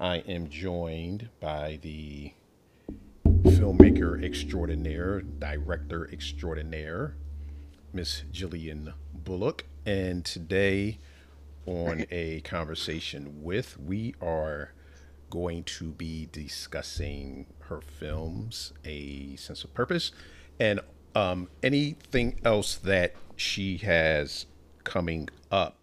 I am joined by the filmmaker extraordinaire, director extraordinaire, Miss Jillian Bullock. And today, on a conversation with, we are going to be discussing her films, A Sense of Purpose, and um, anything else that she has coming up.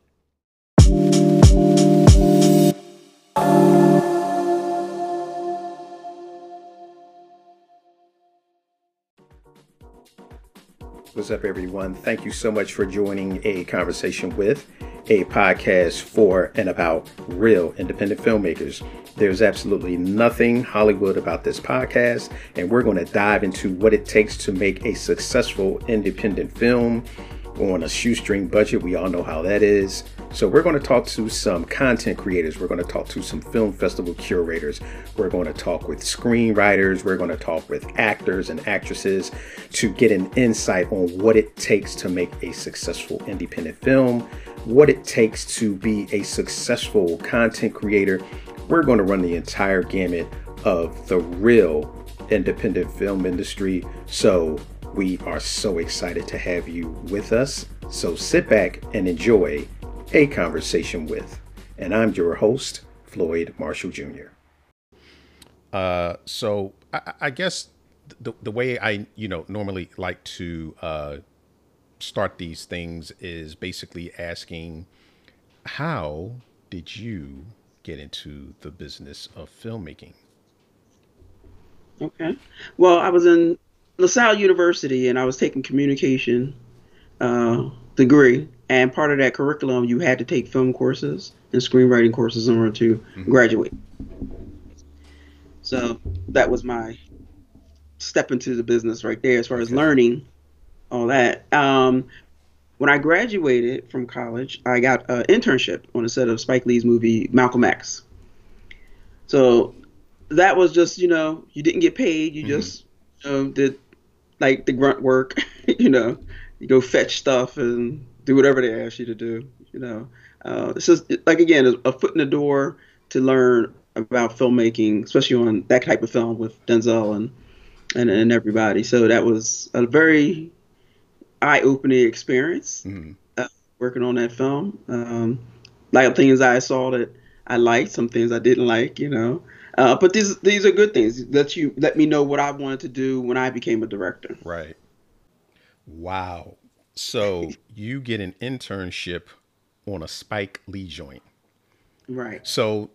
What's up, everyone? Thank you so much for joining a conversation with a podcast for and about real independent filmmakers. There's absolutely nothing Hollywood about this podcast, and we're going to dive into what it takes to make a successful independent film on a shoestring budget. We all know how that is. So, we're going to talk to some content creators. We're going to talk to some film festival curators. We're going to talk with screenwriters. We're going to talk with actors and actresses to get an insight on what it takes to make a successful independent film, what it takes to be a successful content creator. We're going to run the entire gamut of the real independent film industry. So, we are so excited to have you with us. So sit back and enjoy a conversation with. And I'm your host, Floyd Marshall Jr. Uh, so I, I guess the, the way I, you know, normally like to uh, start these things is basically asking, how did you get into the business of filmmaking? Okay. Well, I was in La Salle University and I was taking communication uh, degree and part of that curriculum you had to take film courses and screenwriting courses in order to mm-hmm. graduate so that was my step into the business right there as far as learning all that um, when i graduated from college i got an internship on a set of spike lee's movie malcolm x so that was just you know you didn't get paid you mm-hmm. just you know, did like the grunt work you know you go fetch stuff and do whatever they ask you to do. You know, uh, it's just like again a foot in the door to learn about filmmaking, especially on that type of film with Denzel and and, and everybody. So that was a very eye-opening experience mm-hmm. uh, working on that film. Um, like things I saw that I liked, some things I didn't like. You know. Uh, but these these are good things. Let you let me know what I wanted to do when I became a director. Right. Wow. So you get an internship on a Spike Lee joint. Right. So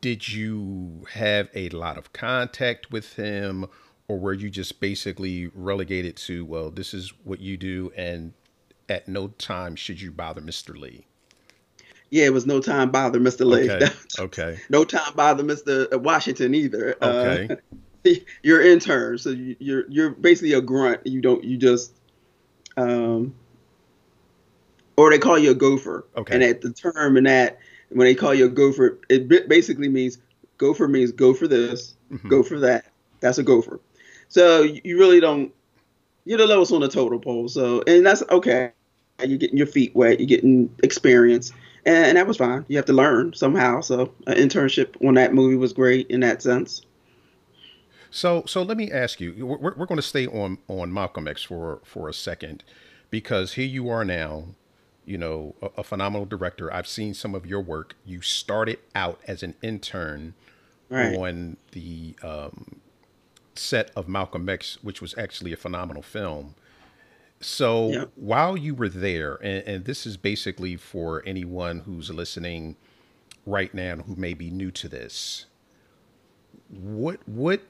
did you have a lot of contact with him or were you just basically relegated to well this is what you do and at no time should you bother Mr. Lee? Yeah, it was no time bother Mr. Lee. Okay. okay. no time bother Mr. Washington either. Okay. Uh, you're intern, so you're you're basically a grunt. You don't you just um, or they call you a gopher. Okay. And at the term and that when they call you a gopher, it basically means gopher means go for this, mm-hmm. go for that. That's a gopher. So you really don't. You're the lowest on the total pole. So and that's okay. You're getting your feet wet. You're getting experience, and, and that was fine. You have to learn somehow. So an internship on that movie was great in that sense. So, so let me ask you. We're, we're going to stay on on Malcolm X for for a second, because here you are now, you know, a, a phenomenal director. I've seen some of your work. You started out as an intern right. on the um, set of Malcolm X, which was actually a phenomenal film. So yep. while you were there, and, and this is basically for anyone who's listening right now who may be new to this, what what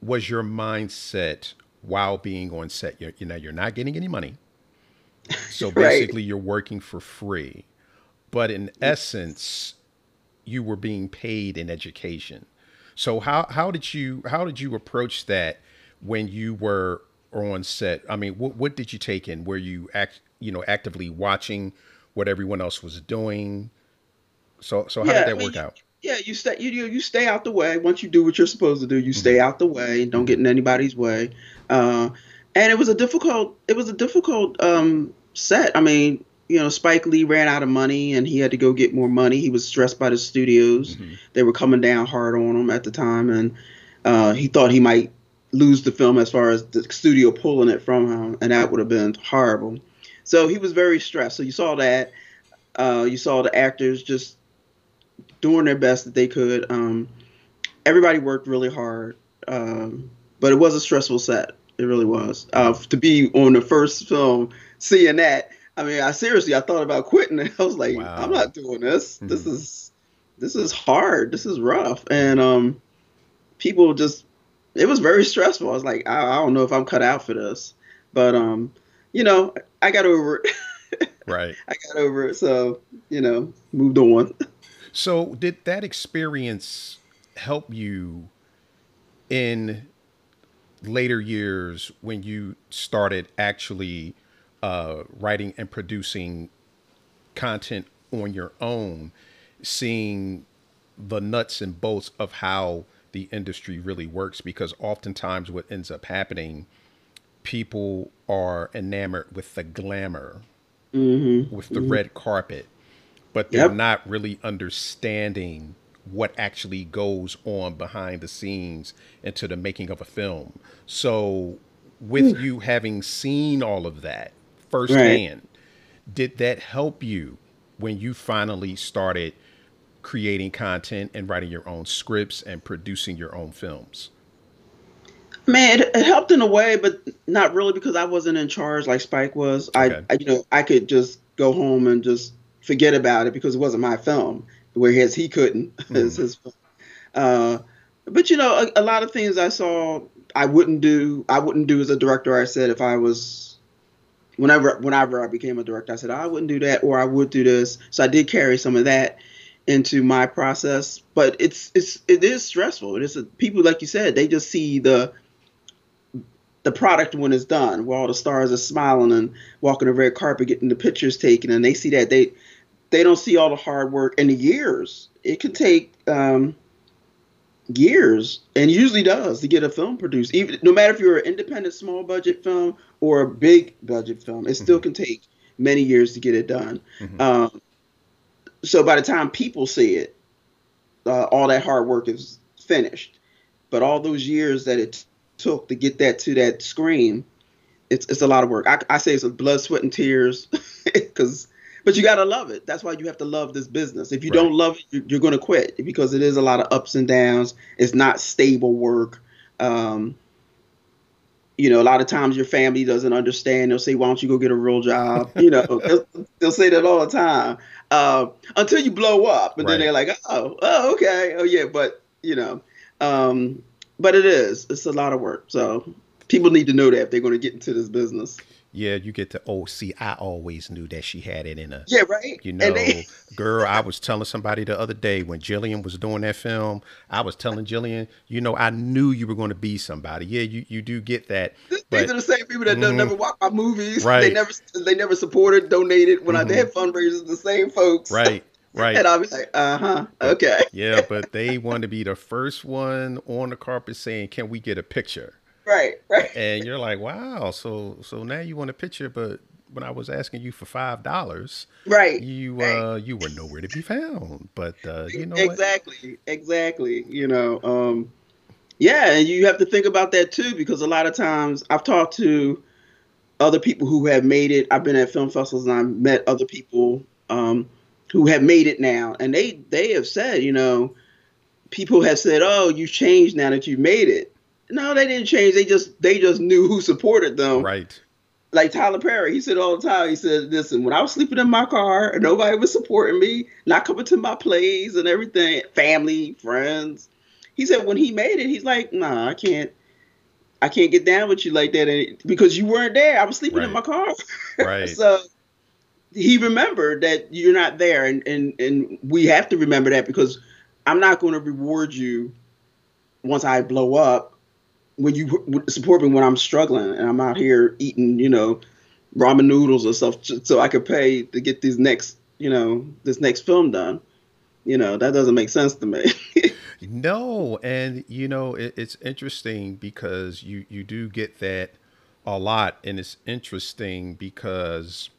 was your mindset while being on set? You're, you know, you're not getting any money. So basically, right. you're working for free. But in essence, you were being paid in education. So how how did you how did you approach that when you were on set? I mean, what what did you take in? Were you act you know actively watching what everyone else was doing? So so how yeah, did that I mean, work out? Yeah, you stay you you stay out the way. Once you do what you're supposed to do, you mm-hmm. stay out the way. Don't get in anybody's way. Uh, and it was a difficult it was a difficult um, set. I mean, you know, Spike Lee ran out of money and he had to go get more money. He was stressed by the studios. Mm-hmm. They were coming down hard on him at the time, and uh, he thought he might lose the film as far as the studio pulling it from him, and that would have been horrible. So he was very stressed. So you saw that. Uh, you saw the actors just doing their best that they could. Um, everybody worked really hard, um, but it was a stressful set. It really was. Uh, to be on the first film, seeing that, I mean, I seriously, I thought about quitting. I was like, wow. I'm not doing this. Mm-hmm. This is this is hard. This is rough, and um, people just it was very stressful. I was like, I, I don't know if I'm cut out for this, but um, you know, I got over it. right. I got over it. So you know, moved on. So did that experience help you in later years when you started actually uh, writing and producing content on your own, seeing the nuts and bolts of how the industry really works? Because oftentimes, what ends up happening, people are enamored with the glamour, mm-hmm. with the mm-hmm. red carpet, but they're yep. not really understanding what actually goes on behind the scenes into the making of a film. So, with you having seen all of that, firsthand. Right. Did that help you when you finally started creating content and writing your own scripts and producing your own films? Man, it, it, helped in a way, but not really because I wasn't in charge like Spike was. Okay. I, I, you know, I could just go home and just forget about it because it wasn't my film. Whereas he couldn't. Mm. his film. Uh, but you know, a, a, lot of things I saw I wouldn't do. I wouldn't do as a director. I said if I was whenever whenever I became a director, I said oh, I wouldn't do that or I would do this. So I did carry some of that into my process, but it's it's it is stressful. It is a, people like you said, they just see the the product when it's done, where all the stars are smiling and walking the red carpet, getting the pictures taken, and they see that they they don't see all the hard work and the years. It can take um, years and usually does to get a film produced even no matter if you're an independent small budget film or a big budget film it still mm-hmm. can take many years to get it done mm-hmm. um, so by the time people see it uh, all that hard work is finished but all those years that it took to get that to that screen it's, it's a lot of work I, I say it's a blood sweat and tears because but you gotta love it. That's why you have to love this business. If you right. don't love it, you're, going to quit because it is a lot of ups and downs. It's not stable work. Um, you know, a lot of times your family doesn't understand. They'll say, "Why don't you go get a real job?" You know, they'll, they'll, say that all the time uh, until you blow up, and right. then they're like, "Oh, oh, okay, oh yeah." But you know, um, but it is. It's a lot of work. So people need to know that if they're going to get into this business. Yeah, you get to oh see, I always knew that she had it in her. Yeah, right. You know, they... girl, I was telling somebody the other day when Jillian was doing that film, I was telling Jillian, you know, I knew you were going to be somebody. Yeah, you, you do get that. These but, are the same people that mm-hmm. never watch my movies. Right. They never they never supported, donated when mm-hmm. I did fundraisers. The same folks. Right. Right. And I'll be like, uh huh, okay. yeah, but they want to be the first one on the carpet saying, "Can we get a picture?" Right, right. And you're like, wow. So so now you want a picture, but when I was asking you for five dollars, right, you right. uh you were nowhere to be found. But uh, you know exactly, what? exactly. You know, um, yeah, and you have to think about that too because a lot of times I've talked to other people who have made it. I've been at film festivals and I've met other people um, who have made it now, and they they have said, you know, people have said, oh, you changed now that you made it no, they didn't change. They just they just knew who supported them. Right. Like Tyler Perry, he said all the time. He said, "Listen, when I was sleeping in my car and nobody was supporting me, not coming to my plays and everything, family, friends." He said when he made it, he's like, "Nah, I can't." I can't get down with you like that because you weren't there. I was sleeping right. in my car. Right. so he remembered that you're not there, and, and and we have to remember that because I'm not going to reward you once I blow up when you support me when I'm struggling and I'm out here eating, you know, ramen noodles or stuff, so I could pay to get these next, you know, this next film done. You know, that doesn't make sense to me. no, and you know, it, it's interesting because you you do get that a lot, and it's interesting because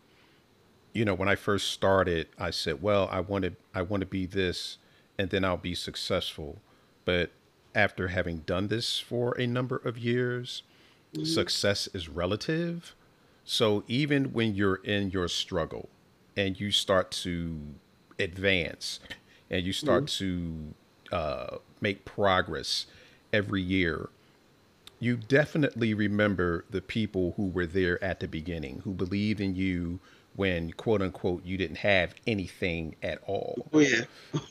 you know, when I first started, I said, well, I wanted, I want to be this, and then I'll be successful. But after having done this for a number of years, mm-hmm. success is relative. So even when you're in your struggle and you start to advance and you start mm-hmm. to uh, make progress every year, you definitely remember the people who were there at the beginning, who believed in you when quote unquote you didn't have anything at all. Oh yeah,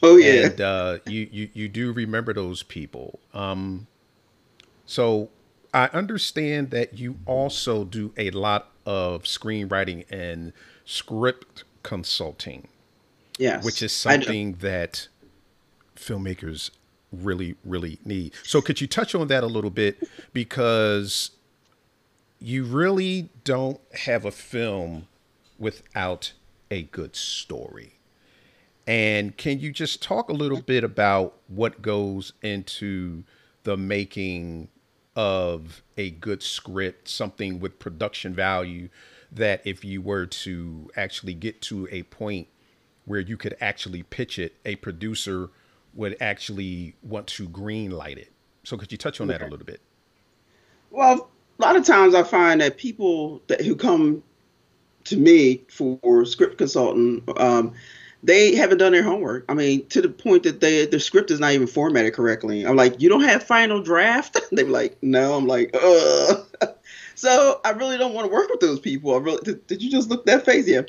oh yeah. And uh, you you you do remember those people. Um, so I understand that you also do a lot of screenwriting and script consulting. Yes, which is something that filmmakers really, really need. So could you touch on that a little bit? Because you really don't have a film without a good story. And can you just talk a little bit about what goes into the making of a good script, something with production value that if you were to actually get to a point where you could actually pitch it, a producer would actually want to green light it. So could you touch on okay. that a little bit? Well, a lot of times I find that people that who come to me for script consultant, um, they haven't done their homework. I mean, to the point that they the script is not even formatted correctly. I'm like, you don't have final draft? They're like, no. I'm like, ugh. So I really don't want to work with those people. I really did, did you just look that face? Yeah.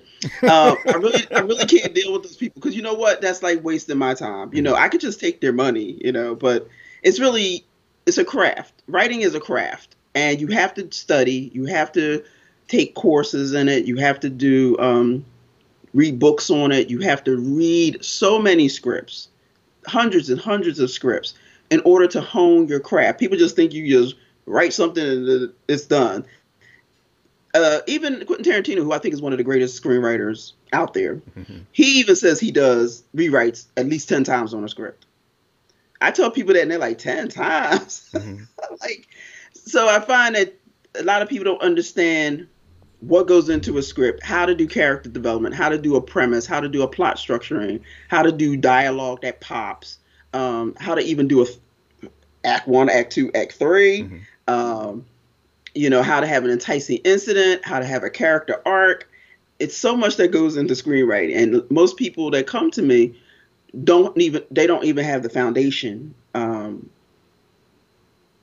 Um, I really I really can't deal with those people because you know what? That's like wasting my time. You know, I could just take their money. You know, but it's really it's a craft. Writing is a craft, and you have to study. You have to take courses in it. You have to do um, read books on it. You have to read so many scripts, hundreds and hundreds of scripts, in order to hone your craft. People just think you just write something and it's done. Uh, even Quentin Tarantino, who I think is one of the greatest screenwriters out there, mm-hmm. he even says he does rewrites at least ten times on a script. I tell people that and they're like ten times. Mm-hmm. like, so I find that a lot of people don't understand what goes into a script, how to do character development, how to do a premise, how to do a plot structuring, how to do dialogue that pops, um, how to even do a act one, act two, act 3 mm-hmm um, you know, how to have an enticing incident, how to have a character arc. It's so much that goes into screenwriting, and most people that come to me don't even they don't even have the foundation. Um,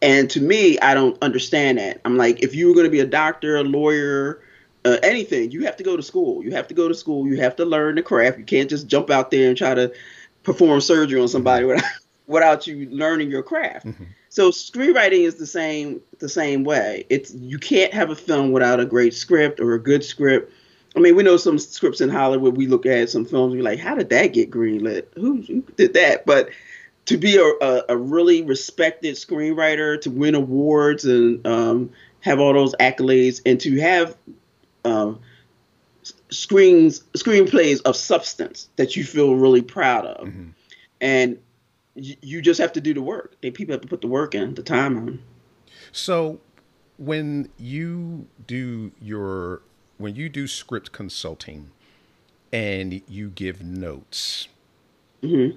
and to me, I don't understand that. I'm like, if you were going to be a doctor, a lawyer, uh, anything, you have to go to school. You have to go to school. You have to learn the craft. You can't just jump out there and try to perform surgery on somebody mm-hmm. without, without you learning your craft. Mm-hmm. So screenwriting is the same the same way. It's you can't have a film without a great script or a good script. I mean, we know some scripts in Hollywood. We look at some films, we're like, how did that get greenlit? Who, who did that? But to be a, a, a, really respected screenwriter, to win awards and um, have all those accolades, and to have um, screens screenplays of substance that you feel really proud of, mm-hmm. and you just have to do the work. They people have to put the work in, the time on. So, when you do your when you do script consulting, and you give notes, mm-hmm.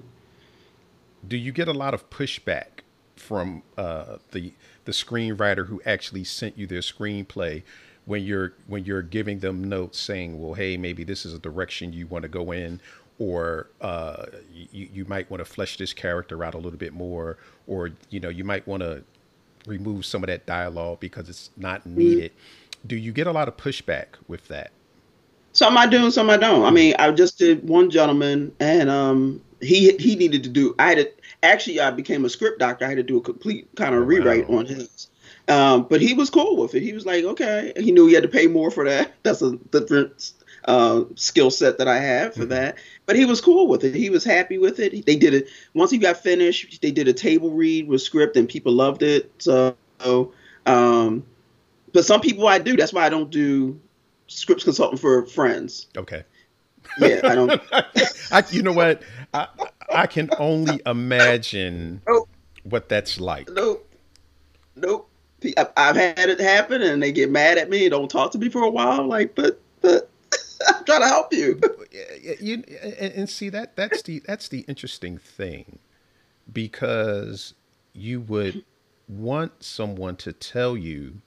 do you get a lot of pushback from uh, the the screenwriter who actually sent you their screenplay? When you're when you're giving them notes saying well hey maybe this is a direction you want to go in or uh, you, you might want to flesh this character out a little bit more, or you know you might want to remove some of that dialogue because it's not mm-hmm. needed. Mm-hmm. Do you get a lot of pushback with that? Some I do, and some I don't. I mean, I just did one gentleman, and um, he he needed to do. I had to, actually I became a script doctor. I had to do a complete kind of oh, rewrite wow. on his. Um, but he was cool with it. He was like, okay. He knew he had to pay more for that. That's a different uh, skill set that I have for mm-hmm. that. But he was cool with it. He was happy with it. They did it once he got finished. They did a table read with script, and people loved it. So, um, but some people I do. That's why I don't do scripts consulting for friends. Okay. Yeah, I don't. I, you know what? I I can only imagine nope. what that's like. Nope. Nope. I've had it happen, and they get mad at me and don't talk to me for a while. Like, but but I'm trying to help you. you and, and see that that's the that's the interesting thing because you would want someone to tell you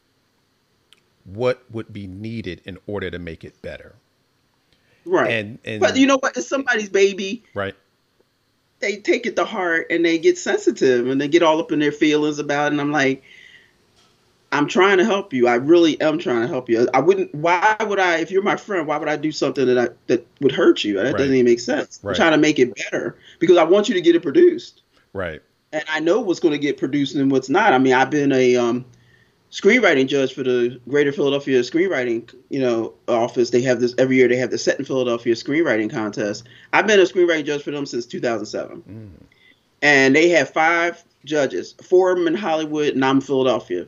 what would be needed in order to make it better. Right. And, and but you know what? It's somebody's baby. Right. They take it to heart and they get sensitive and they get all up in their feelings about it. And I'm like, I'm trying to help you. I really am trying to help you. I wouldn't. Why would I? If you're my friend, why would I do something that I, that would hurt you? That right. doesn't even make sense. Right. I'm trying to make it better because I want you to get it produced. Right. And I know what's going to get produced and what's not. I mean, I've been a um, screenwriting judge for the Greater Philadelphia Screenwriting, you know, office. They have this every year. They have the Set in Philadelphia Screenwriting Contest. I've been a screenwriting judge for them since 2007, mm. and they have five judges, four of them in Hollywood, and I'm in Philadelphia.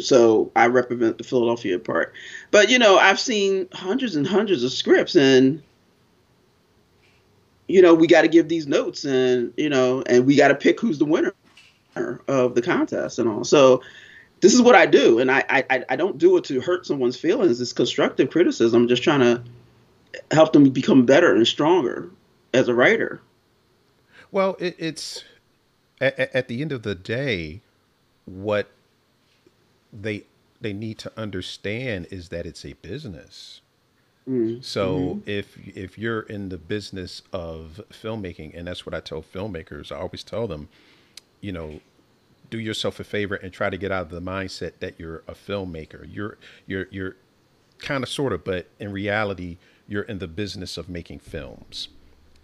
So I represent the Philadelphia part. But you know, I've seen hundreds and hundreds of scripts, and you know, we got to give these notes, and you know, and we got to pick who's the winner of the contest and all. So this is what I do, and I, I I don't do it to hurt someone's feelings. It's constructive criticism. I'm just trying to help them become better and stronger as a writer. Well, it, it's at, at the end of the day, what they they need to understand is that it's a business. Mm-hmm. So mm-hmm. if if you're in the business of filmmaking, and that's what I tell filmmakers, I always tell them, you know, do yourself a favor and try to get out of the mindset that you're a filmmaker. You're you're you're kind of sort of, but in reality, you're in the business of making films.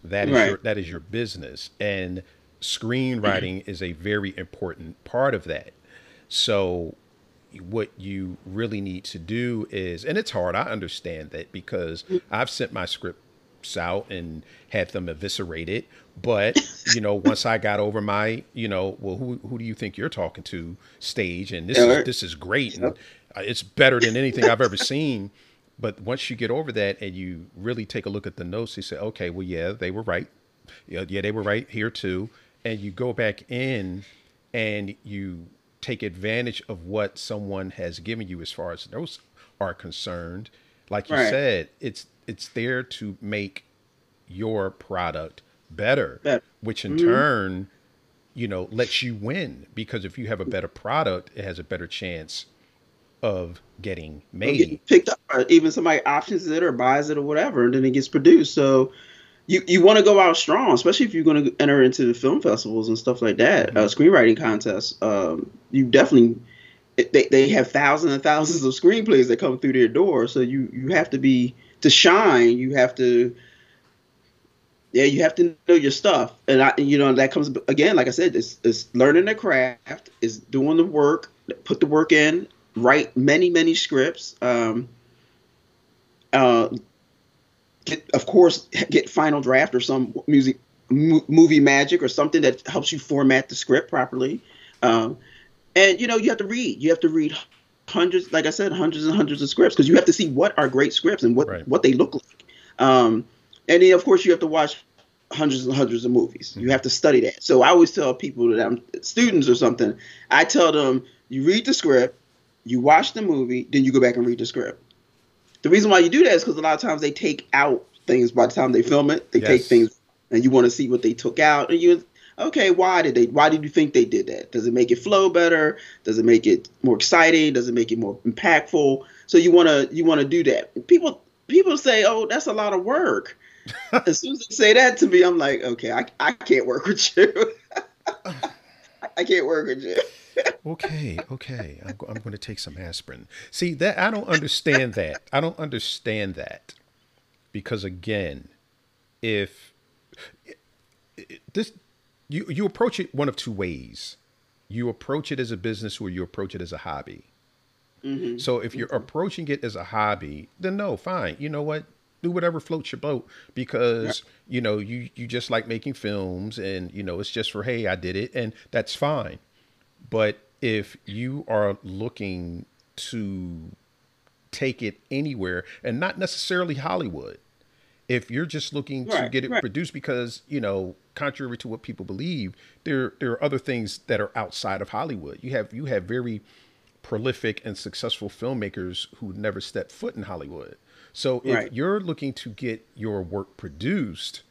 That is right. your that is your business, and screenwriting is a very important part of that. So what you really need to do is and it's hard i understand that because i've sent my script out and had them eviscerated. But you know, once I got over my, you know, well, who who do you think you're talking to stage, and this is this is great, and it's better than anything I've ever seen. But once you get over that and you really take a look at the notes, you say, okay, well, yeah, they were right. Yeah, yeah, they were right here too. And you go back in and you take advantage of what someone has given you as far as those are concerned. Like you right. said, it's it's there to make your product better, better. which in mm-hmm. turn, you know, lets you win because if you have a better product, it has a better chance of getting made, getting picked up, or even somebody options it or buys it or whatever, and then it gets produced. So you you want to go out strong, especially if you're going to enter into the film festivals and stuff like that, mm-hmm. uh, screenwriting contests. Um, you definitely they, they have thousands and thousands of screenplays that come through their door, so you you have to be to shine, you have to yeah, you have to know your stuff, and I, you know, that comes again, like I said, it's, it's learning the craft, is doing the work, put the work in, write many, many scripts. Um, uh, get, of course, get final draft or some music movie magic or something that helps you format the script properly. Um, and you know, you have to read. You have to read hundreds, like I said, hundreds and hundreds of scripts because you have to see what are great scripts and what right. what they look like. Um, and then of course you have to watch hundreds and hundreds of movies. Mm-hmm. You have to study that. So I always tell people that I'm students or something. I tell them you read the script, you watch the movie, then you go back and read the script. The reason why you do that is because a lot of times they take out things by the time they film it. They yes. take things and you want to see what they took out, and you okay, why did they? Why did you think they did that? Does it make it flow better? Does it make it more exciting? Does it make it more impactful? So you wanna you wanna do that. People people say, oh, that's a lot of work. as soon as they say that to me, I'm like, okay, I I can't work with you. I can't work with you. okay, okay. I'm, I'm going to take some aspirin. See that I don't understand that. I don't understand that because again, if this you you approach it one of two ways. You approach it as a business or you approach it as a hobby. Mm-hmm. So if you're mm-hmm. approaching it as a hobby, then no, fine. You know what? Do whatever floats your boat because yeah. you know you you just like making films and you know it's just for hey I did it and that's fine. But if you are looking to take it anywhere and not necessarily Hollywood, if you're just looking right, to get it right. produced because you know contrary to what people believe there there are other things that are outside of hollywood you have you have very prolific and successful filmmakers who never stepped foot in hollywood So if right. you're looking to get your work produced,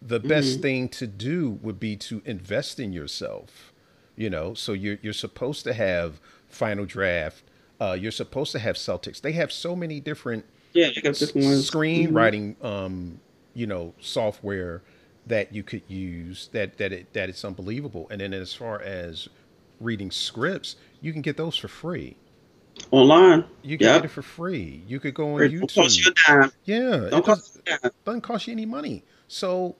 the best mm-hmm. thing to do would be to invest in yourself. You know, so you're you're supposed to have final draft. Uh, you're supposed to have Celtx. They have so many different yeah, ones. screenwriting, mm-hmm. um, you know, software that you could use. That that it that it's unbelievable. And then as far as reading scripts, you can get those for free online. You can yep. get it for free. You could go on it YouTube. Cost you a dime. Yeah, Don't it cost does, doesn't cost you any money. So,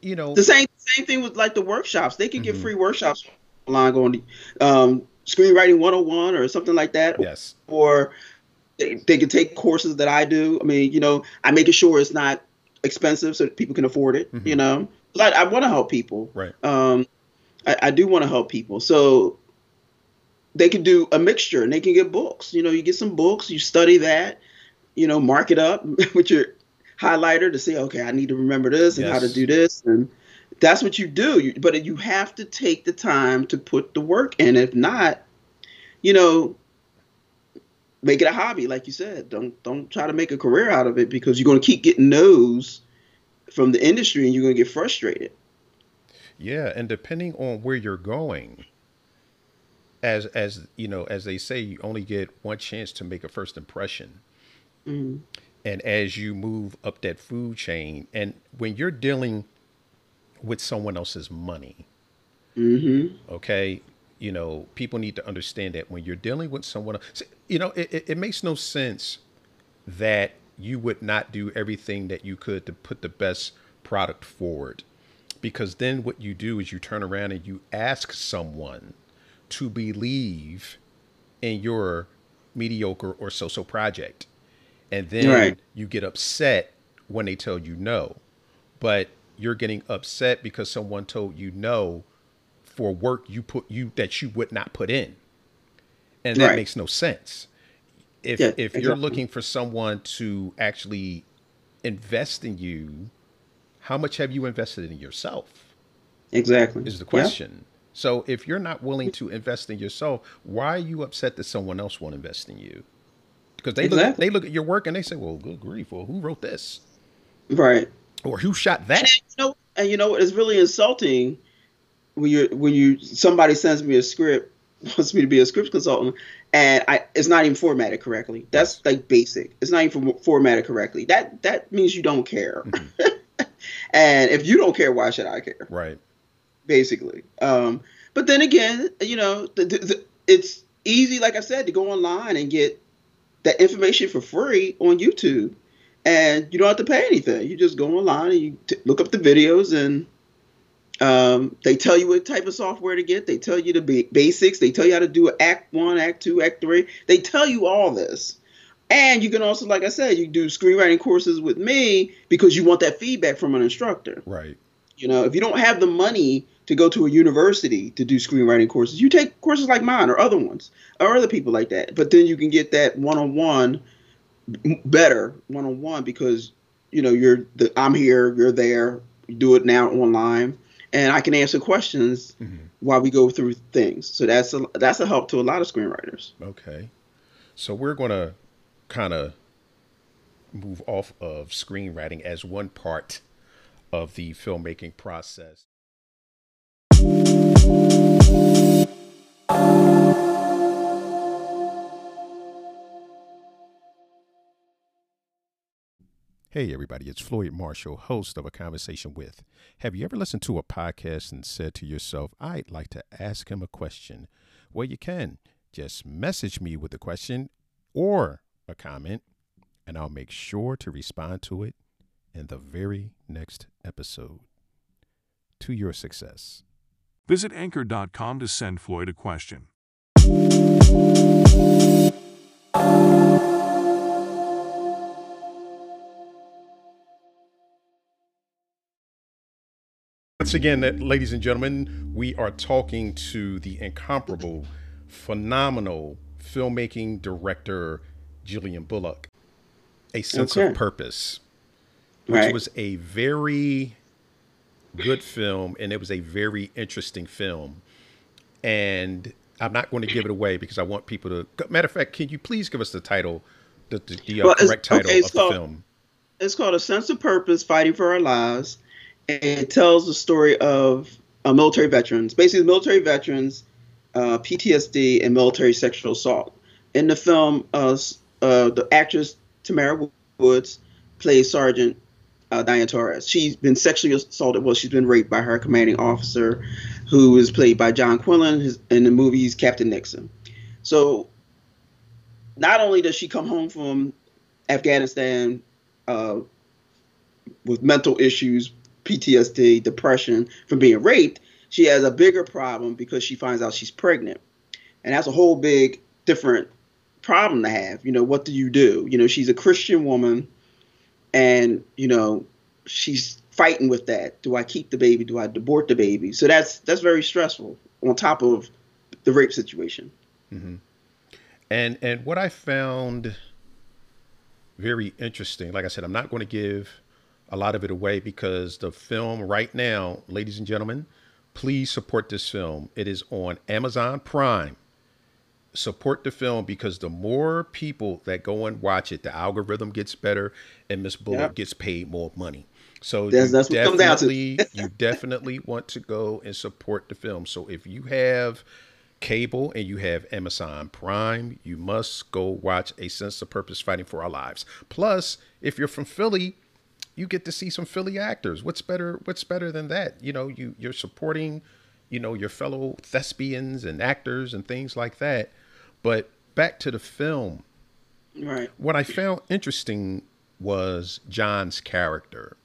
you know, the same same thing with like the workshops. They can mm-hmm. get free workshops online going to um, screenwriting 101 or something like that. Yes. Or they, they can take courses that I do. I mean, you know, I make sure it's not expensive so that people can afford it. Mm-hmm. You know, I, I want to help people. Right. Um, I, I do want to help people. So they can do a mixture and they can get books. You know, you get some books, you study that, you know, mark it up with your highlighter to say, okay, I need to remember this and yes. how to do this. And that's what you do. But you have to take the time to put the work in. If not, you know, make it a hobby, like you said. Don't don't try to make a career out of it because you're going to keep getting no's from the industry and you're going to get frustrated. Yeah, and depending on where you're going, as as you know, as they say, you only get one chance to make a first impression. Mm-hmm. And as you move up that food chain, and when you're dealing with someone else's money, mm-hmm. okay, you know, people need to understand that when you're dealing with someone, else, you know, it, it, it makes no sense that you would not do everything that you could to put the best product forward because then what you do is you turn around and you ask someone to believe in your mediocre or so-so project and then right. you get upset when they tell you no but you're getting upset because someone told you no for work you put you that you would not put in and that right. makes no sense if yeah, if exactly. you're looking for someone to actually invest in you how much have you invested in yourself exactly is the question yeah. So if you're not willing to invest in yourself, why are you upset that someone else won't invest in you? Because they exactly. look they look at your work and they say, "Well, good grief! Well, who wrote this?" Right. Or who shot that? And you know, and you know it's really insulting when you when you somebody sends me a script wants me to be a script consultant and I it's not even formatted correctly. That's like basic. It's not even formatted correctly. That that means you don't care. Mm-hmm. and if you don't care, why should I care? Right basically. Um, but then again, you know, the, the, it's easy, like I said, to go online and get that information for free on YouTube, and you don't have to pay anything. You just go online and you t- look up the videos, and um, they tell you what type of software to get. They tell you the ba- basics. They tell you how to do Act One, Act Two, Act Three. They tell you all this. And you can also, like I said, you do screenwriting courses with me because you want that feedback from an instructor. Right. You know, if you don't have the money to go to a university to do screenwriting courses. You take courses like mine or other ones or other people like that. But then you can get that one-on-one better one-on-one because you know you're the I'm here, you're there. You do it now online, and I can answer questions mm-hmm. while we go through things. So that's a that's a help to a lot of screenwriters. Okay, so we're gonna kind of move off of screenwriting as one part of the filmmaking process. Hey, everybody, it's Floyd Marshall, host of A Conversation With. Have you ever listened to a podcast and said to yourself, I'd like to ask him a question? Well, you can. Just message me with a question or a comment, and I'll make sure to respond to it in the very next episode. To your success. Visit anchor.com to send Floyd a question. Once again, ladies and gentlemen, we are talking to the incomparable, phenomenal filmmaking director, Jillian Bullock. A Sense okay. of Purpose, which right. was a very good film, and it was a very interesting film. And I'm not going to give it away because I want people to. Matter of fact, can you please give us the title the, the, the uh, well, correct title okay, of the film. It's called A Sense of Purpose: Fighting for Our Lives, it tells the story of uh, military veterans, basically military veterans, uh, PTSD, and military sexual assault. In the film, uh, uh the actress Tamara Woods plays Sergeant uh, Diane Torres. She's been sexually assaulted. Well, she's been raped by her commanding officer, who is played by John Quinlan. His, in the movie, Captain Nixon. So, not only does she come home from Afghanistan uh, with mental issues, PTSD, depression from being raped, she has a bigger problem because she finds out she's pregnant. And that's a whole big different problem to have. You know, what do you do? You know, she's a Christian woman and, you know, she's fighting with that. Do I keep the baby? Do I abort the baby? So that's that's very stressful on top of the rape situation. Mm-hmm. And and what I found very interesting, like I said, I'm not going to give a lot of it away because the film right now, ladies and gentlemen, please support this film. It is on Amazon Prime. Support the film because the more people that go and watch it, the algorithm gets better and Miss Bullock yep. gets paid more money. So that's, that's definitely you definitely want to go and support the film. So if you have cable and you have Amazon Prime, you must go watch A Sense of Purpose Fighting for Our Lives. Plus, if you're from Philly, you get to see some Philly actors. What's better? What's better than that? You know, you you're supporting, you know, your fellow thespians and actors and things like that. But back to the film. Right. What I found interesting was John's character.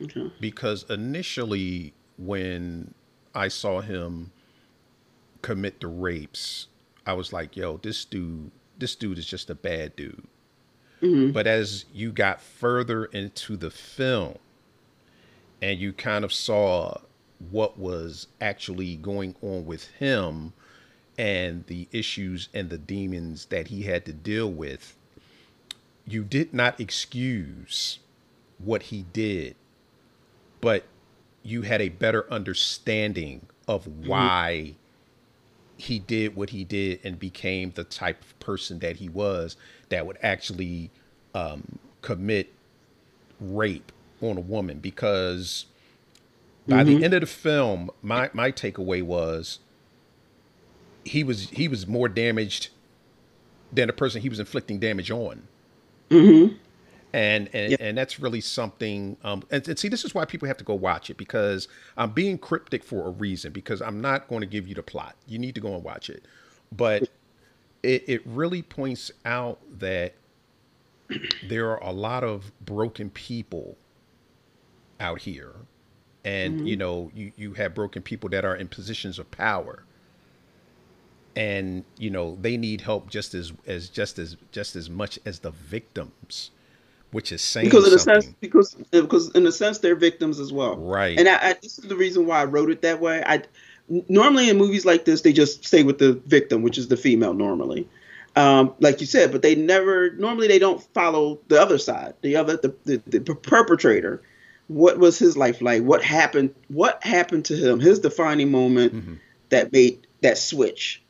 Okay. Because initially when I saw him commit the rapes, I was like, yo, this dude this dude is just a bad dude. Mm-hmm. But as you got further into the film and you kind of saw what was actually going on with him and the issues and the demons that he had to deal with, you did not excuse what he did, but you had a better understanding of mm-hmm. why mm-hmm. he did what he did and became the type of person that he was that would actually um, commit rape on a woman because by mm-hmm. the end of the film, my my takeaway was he was he was more damaged than the person he was inflicting damage on. Mm-hmm. And and, yep. and that's really something. Um, and, and see, this is why people have to go watch it because I'm being cryptic for a reason because I'm not going to give you the plot. You need to go and watch it, but it, it really points out that there are a lot of broken people out here. And mm-hmm. you know you, you have broken people that are in positions of power. And you know they need help just as as just as just as much as the victims which is saying because in a sense because because in a sense they're victims as well. Right. And I, I, this is the reason why i wrote it that way. I normally in movies like this they just stay with the victim which is the female normally um, like you said, but they never normally they don't follow the other side, the other the, the, the perpetrator. What was his life like? What happened? What happened to him? His defining moment mm-hmm. that made that switch.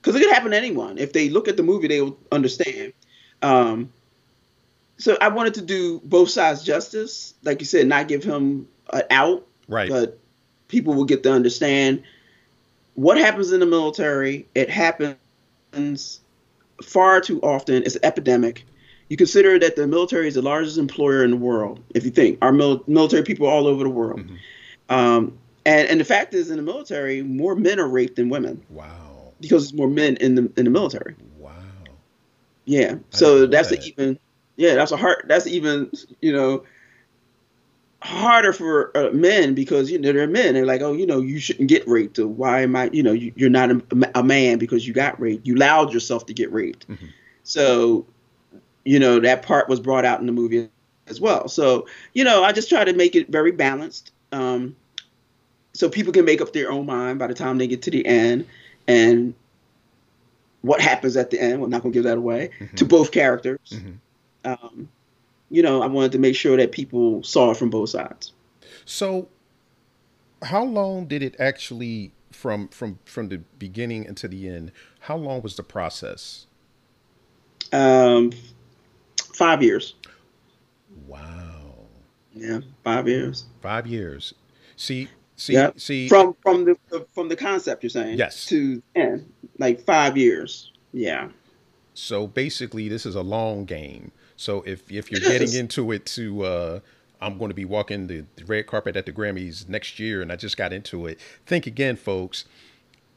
Because it could happen to anyone. If they look at the movie, they will understand. Um, so I wanted to do both sides justice, like you said, not give him an out, right? But people will get to understand what happens in the military. It happens far too often. It's an epidemic. You consider that the military is the largest employer in the world. If you think our mil- military people all over the world, mm-hmm. um, and and the fact is, in the military, more men are raped than women. Wow. Because there's more men in the in the military. Wow. Yeah. So that's that. even. Yeah, that's a hard. That's even. You know harder for uh, men because you know they're men. They're like, oh, you know, you shouldn't get raped. Or why am I? You know, you, are not a, a, man because you got raped. You allowed yourself to get raped. Mm-hmm. So, you know, that part was brought out in the movie as well. So, you know, I just try to make it very balanced, um, so people can make up their own mind by the time they get to the end and what happens at the end. We're not gonna give that away mm-hmm. to both characters. Mm-hmm. Um, you know, I wanted to make sure that people saw it from both sides. So, how long did it actually from from from the beginning until the end? How long was the process? Um, five years. Wow. Yeah, five years. Five years. See, see, see. From from the from the concept you're saying. Yes. To end, like five years. Yeah. So basically, this is a long game. So if if you're getting into it to, uh, I'm going to be walking the, the red carpet at the Grammys next year, and I just got into it. Think again, folks.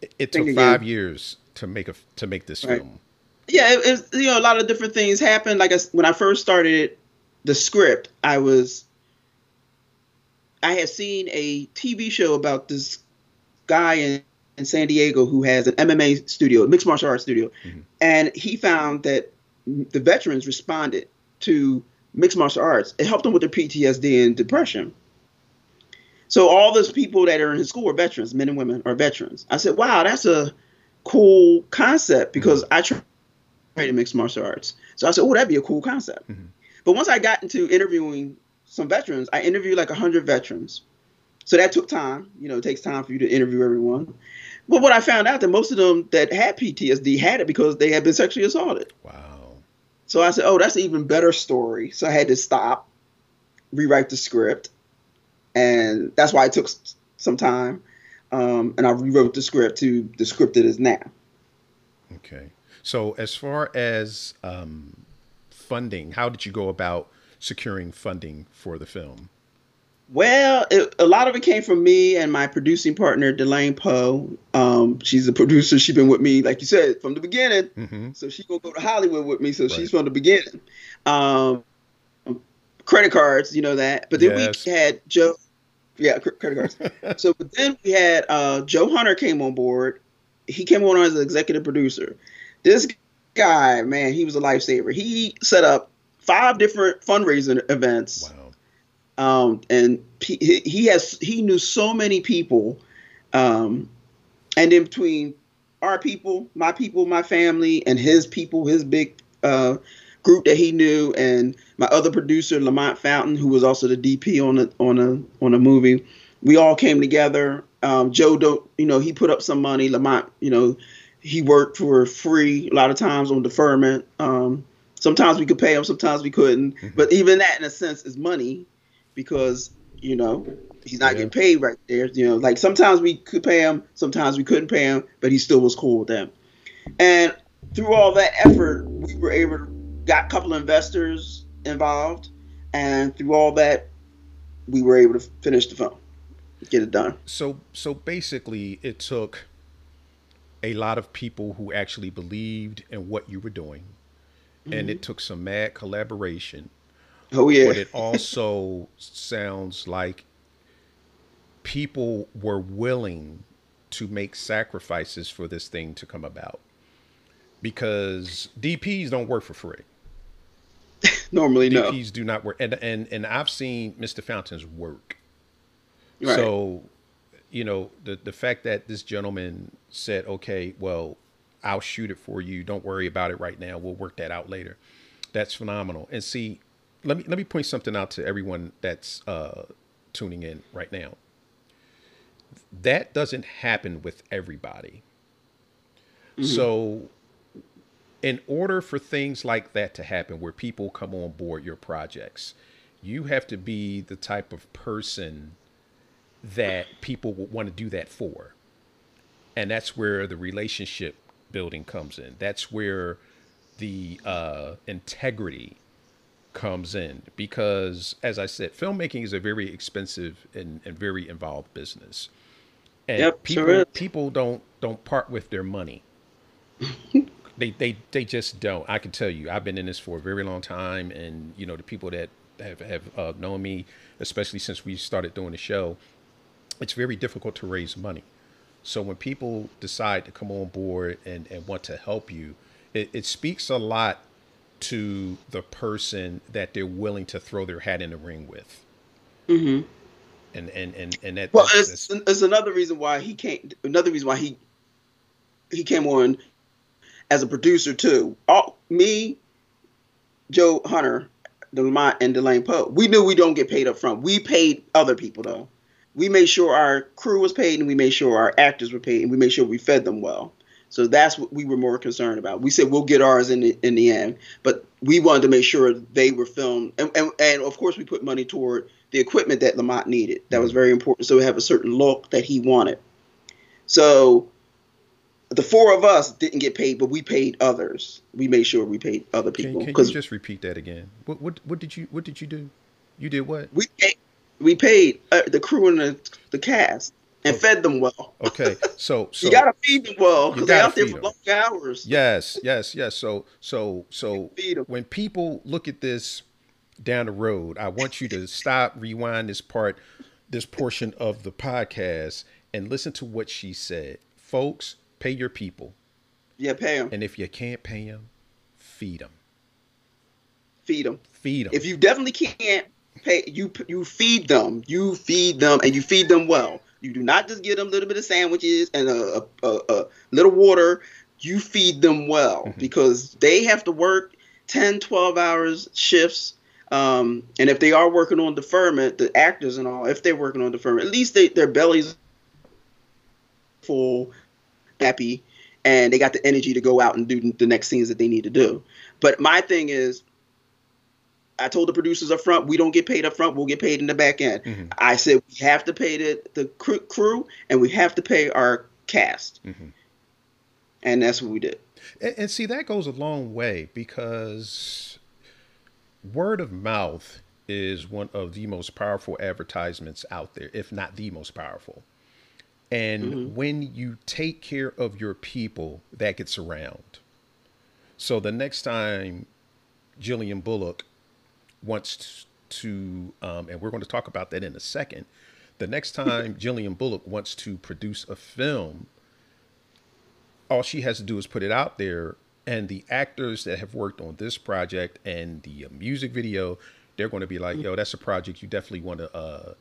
It, it took again. five years to make a to make this Right. film. Yeah, it, it's you know a lot of different things happened. Like I when I first started the script, I was I had seen a TV show about this guy in, in San Diego who has an MMA studio, mixed martial arts studio, Mhm. and he found that the veterans responded to mixed martial arts. It helped them with their PTSD and depression. So all those people that are in his school are veterans, men and women are veterans. I said, "Wow, that's a cool concept because I tra- trained in mixed martial arts." So I said, "Oh, that'd be a cool concept." Mhm. But once I got into interviewing some veterans, I interviewed like hundred veterans. So that took time. You know, it takes time for you to interview everyone. But what I found out that most of them that had PTSD had it because they had been sexually assaulted. Wow. So I said, "Oh, that's an even better story." So I had to stop, rewrite the script, and that's why it took some time. Um, and I rewrote the script to the script it is now. Okay. So as far as um, funding, how did you go about securing funding for the film? Well, it, a lot of it came from me and my producing partner, Delane Poe. Um, she's a producer. She's been with me, like you said, from the beginning. hmm So she's gonna go to Hollywood with me. So Right. she's from the beginning. Um, credit cards, you know that. But then Yes. we had Joe. Yeah, credit cards. so but then we had uh, Joe Hunter came on board. He came on as an executive producer. This guy, man, he was a lifesaver. He set up five different fundraising events Wow. Um, and he, he has he knew so many people, um, and in between our people, my people, my family, and his people, his big uh, group that he knew, and my other producer Lamont Fountain, who was also the DP on a on a on a movie, we all came together. Um, Joe, don't you know, he put up some money. Lamont, you know, he worked for free a lot of times on deferment. Um, sometimes we could pay him, sometimes we couldn't. But even that, in a sense, is money because you know he's not Yeah. getting paid right there. You know, like sometimes we could pay him, sometimes we couldn't pay him, but he still was cool with them. And through all that effort, we were able to got a couple of investors involved, and through all that, we were able to finish the film, get it done. So so basically, it took a lot of people who actually believed in what you were doing, and it mm-hmm. took some mad collaboration. Oh yeah, But it also sounds like people were willing to make sacrifices for this thing to come about. Because DPs don't work for free. normally no. DPs do not work, and and and I've seen Mr. Fountain's work. Right. So, you know, the the fact that this gentleman said, "Okay, well, I'll shoot it for you. Don't worry about it right now. We'll work that out later." That's phenomenal. And see, let me let me point something out to everyone that's uh, tuning in right now. That doesn't happen with everybody. So, in order for things like that to happen, where people come on board your projects, you have to be the type of person that people will want to do that for. And that's where the relationship building comes in. That's where the uh, integrity comes in. Because, as I said, filmmaking is a very expensive and, and very involved business. And Yep, people sure people don't don't part with their money. they they they just don't. I can tell you, I've been in this for a very long time, and you know the people that have have uh, known me, especially since we started doing the show, it's very difficult to raise money. So when people decide to come on board and and want to help you, it, it speaks a lot to the person that they're willing to throw their hat in the ring with. hmm And and and and that Well, that's- it's, that's- it's another reason why he can't. Another reason why he he came on as a producer too. All me, Joe Hunter, Lamont, and Delane Poe. We knew we don't get paid up front. We paid other people though. We made sure our crew was paid, and we made sure our actors were paid, and we made sure we fed them well. So that's what we were more concerned about. We said we'll get ours in the in the end, but we wanted to make sure they were filmed, and and, and of course we put money toward the equipment that Lamont needed. That was very important. So we have a certain look that he wanted. So the four of us didn't get paid, but we paid others. We made sure we paid other people. Can, can you just repeat that again? What, what what did you what did you do? You did what? We paid, we paid uh, the crew and the, the cast and fed them well. Okay, so so you gotta feed them well because they're out there for long hours. Yes, yes, yes. So so so when people look at this down the road, I want you to stop, rewind this part, this portion of the podcast, and listen to what she said, folks. Pay your people. Yeah, pay them. And if you can't pay them, feed them. Feed them. Feed them. If you definitely can't pay, you you feed them. You feed them, and you feed them well. You do not just give them a little bit of sandwiches and a, a, a, a little water. You feed them well mm-hmm. because they have to work 10, 12 hours shifts. Um, and if they are working on deferment, the actors and all, if they're working on deferment, at least they, their bellies full, happy, and they got the energy to go out and do the next scenes that they need to do. But my thing is, I told the producers up front, we don't get paid up front. We'll get paid in the back end. Mm-hmm. I said we have to pay the, the crew and we have to pay our cast. Mm-hmm. And that's what we did. And, and, see, that goes a long way because word of mouth is one of the most powerful advertisements out there, if not the most powerful. And mm-hmm. when you take care of your people, that gets around. So the next time Jillian Bullock wants to, um, and we're going to talk about that in a second. The next time Jillian Bullock wants to produce a film, all she has to do is put it out there, and the actors that have worked on this project and the uh, music video, they're going to be like, "Yo, that's a project you definitely want to uh,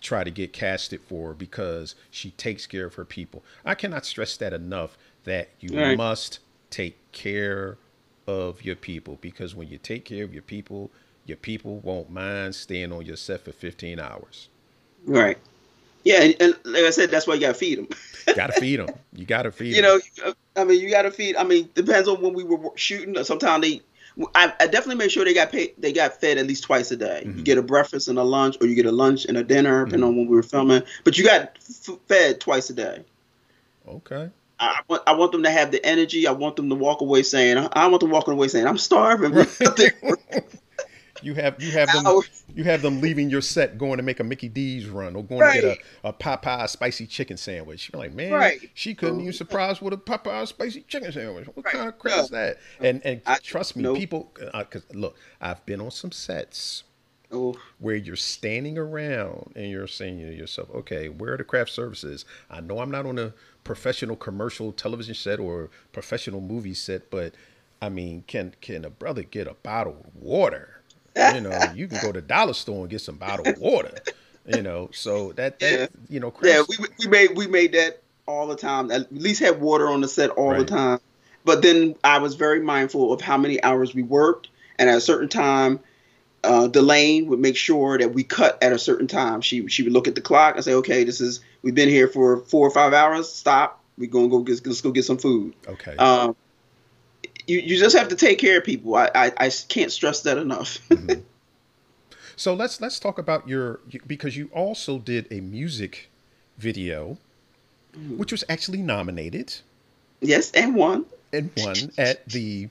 try to get casted for because she takes care of her people." I cannot stress that enough. That you right. must take care of your people because when you take care of your people, your people won't mind staying on your set for 15 hours. Right. Yeah, and, and like I said, that's why you gotta feed them. gotta feed them. You gotta feed. You them. know, I mean, you gotta feed. I mean, depends on when we were shooting. Sometimes they, I, I definitely make sure they got paid. They got fed at least twice a day. Mm-hmm. You get a breakfast and a lunch, or you get a lunch and a dinner, depending mm-hmm. on when we were filming. But you got f- fed twice a day. Okay. I want, I want them to have the energy. I want them to walk away saying, I want them walking away saying, I'm starving. You have you have them you have them leaving your set going to make a Mickey D's run or going right. to get a, a Popeye spicy chicken sandwich. You're like, man, right. she couldn't even surprise with a Popeye spicy chicken sandwich. What right. kind of crap no. is that? And and I, trust me, nope. people, because uh, look, I've been on some sets. Oh. Where you're standing around and you're saying to yourself, okay, where are the craft services? I know I'm not on a professional commercial television set or professional movie set, but I mean, can can a brother get a bottle of water? You know, you can go to dollar store and get some bottled water. You know, so that that yeah. you know, Chris, yeah, we we made we made that all the time. At least have water on the set all right. the time. But then I was very mindful of how many hours we worked, and at a certain time, uh, Delane would make sure that we cut at a certain time. She she would look at the clock and say, "Okay, this is we've been here for four or five hours. Stop. We're gonna go get let's go get some food." Okay. Um, you, you just have to take care of people. I, I, I can't stress that enough. mm-hmm. So let's let's talk about your because you also did a music video, mm-hmm. which was actually nominated. Yes, and won. And won at the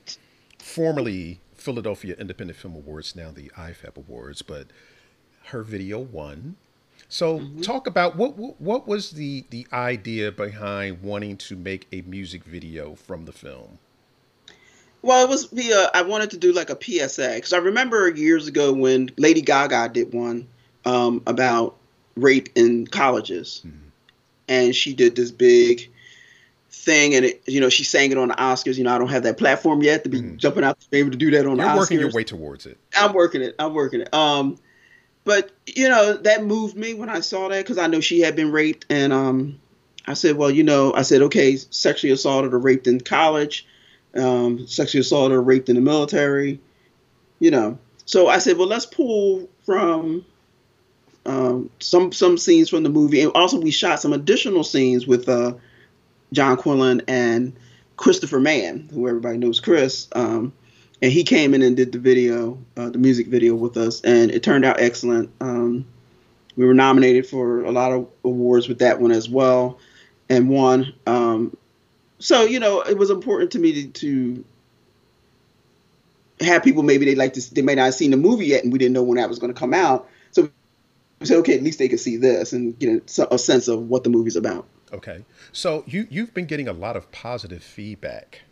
formerly Philadelphia Independent Film Awards, now the IFAP Awards, but her video won. So mm-hmm. talk about what, what what was the the idea behind wanting to make a music video from the film? Well, it was via. I wanted to do like a PSA because I remember years ago when Lady Gaga did one um, about rape in colleges, mm-hmm. and she did this big thing, and it, you know, she sang it on the Oscars. You know, I don't have that platform yet to be mm-hmm. jumping out to be able to do that on You're the Oscars. You're working your way towards it. I'm working it. I'm working it. Um, but you know, that moved me when I saw that because I know she had been raped, and um, I said, well, you know, I said, okay, sexually assaulted or raped in college um, sexually assaulted or raped in the military, you know. So I said, well, let's pull from um, some some scenes from the movie, and also we shot some additional scenes with uh, John Quinlan and Christopher Mann, who everybody knows Chris. Um, and he came in and did the video, uh, the music video with us, and it turned out excellent. Um, we were nominated for a lot of awards with that one as well, and won. Um, so you know, it was important to me to, to have people maybe they like to they may not have seen the movie yet, and we didn't know when that was going to come out. So we said, okay, at least they could see this and get a, a sense of what the movie's about. Okay, so you you've been getting a lot of positive feedback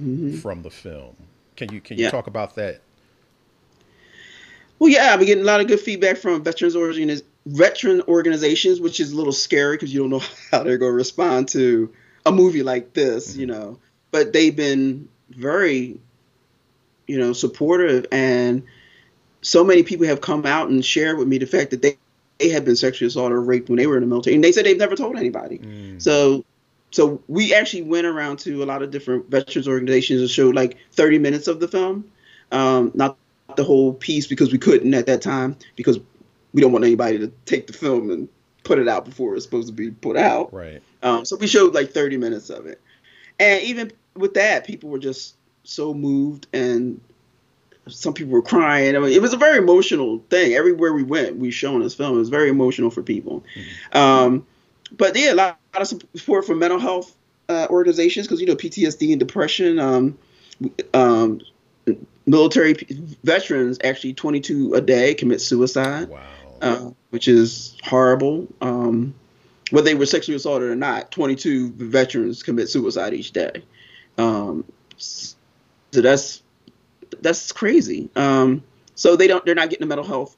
mm-hmm. from the film. Can you can you yeah. talk about that? Well, yeah, I've been getting a lot of good feedback from veterans organiz- veteran organizations, which is a little scary because you don't know how they're going to respond to a movie like this, mm-hmm. you know. But they've been very, you know, supportive, and so many people have come out and shared with me the fact that they they had been sexually assaulted or raped when they were in the military, and they said they've never told anybody. Mm. So so we actually went around to a lot of different veterans organizations and showed like 30 minutes of the film, um, not the whole piece because we couldn't at that time because we don't want anybody to take the film and put it out before it's supposed to be put out. Right. Um, so we showed like 30 minutes of it, and even with that, people were just so moved and some people were crying. I mean, it was a very emotional thing. Everywhere we went, we shown this film. It was very emotional for people. Mm-hmm. Um, but yeah, a lot, a lot of support for mental health uh, organizations because you know PTSD and depression. Um, um, military veterans actually 22 a day commit suicide. Wow. Uh, which is horrible. Um, whether they were sexually assaulted or not, 22 veterans commit suicide each day. Um, so that's that's crazy. Um, so they don't they're not getting the mental health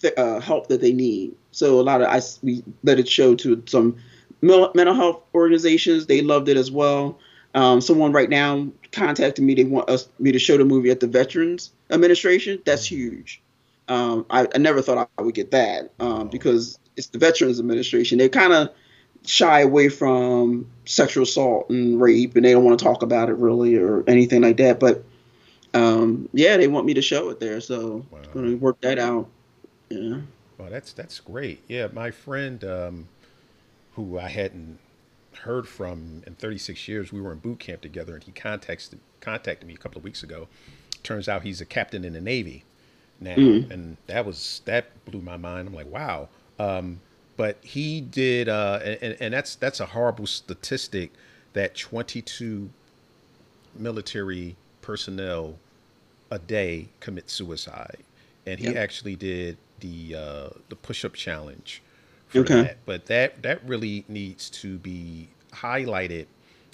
th- uh, help that they need. So a lot of I we let it show to some mental health organizations. They loved it as well. Um, someone right now contacted me. They want us me to show the movie at the Veterans Administration. That's huge. Um, I, I, never thought I would get that um, because it's the Veterans Administration. They kind of shy away from sexual assault and rape, and they don't want to talk about it really or anything like that. But um, yeah, they want me to show it there, so wow. I'm gonna work that out. Yeah. Well, that's that's great. Yeah, my friend, um, who I hadn't heard from in 36 years, we were in boot camp together, and he contacted contacted me a couple of weeks ago. Turns out he's a captain in the Navy now, mm. and that was that blew my mind. I'm like, wow. Um, but he did, uh, and, and that's that's a horrible statistic that 22 military personnel a day commit suicide, and he yep. actually did the uh, the push up challenge for okay. that. But that that really needs to be highlighted,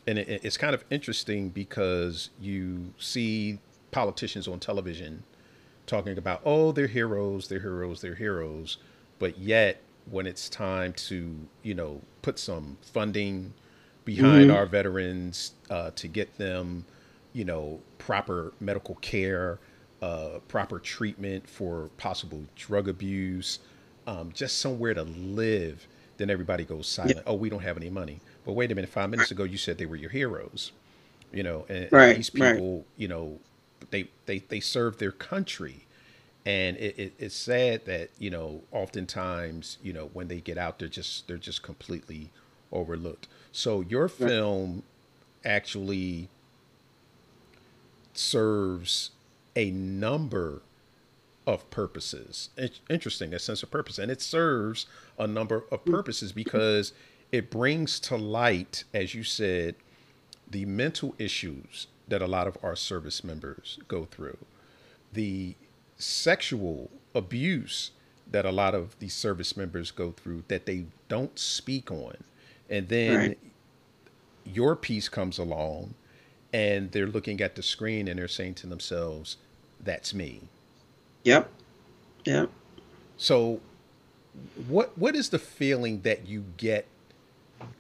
and it, it's kind of interesting because you see politicians on television talking about oh they're heroes, they're heroes, they're heroes, but yet when it's time to you know put some funding behind mm-hmm. our veterans uh, to get them you know proper medical care uh, proper treatment for possible drug abuse, um, just somewhere to live, then everybody goes silent. Yeah. Oh, we don't have any money. But wait a minute, five minutes ago you said they were your heroes, you know, and, right, these people, right. you know, they, they, they serve their country. And it, it, it's sad that, you know, oftentimes, you know, when they get out, they're just, they're just completely overlooked. So your film actually serves a number of purposes. It's interesting, a sense of purpose. And it serves a number of mm. purposes because it brings to light, as you said, the mental issues that a lot of our service members go through, the sexual abuse that a lot of these service members go through that they don't speak on. And then right. your piece comes along and they're looking at the screen and they're saying to themselves, "That's me." Yep. Yep. So, what what is the feeling that you get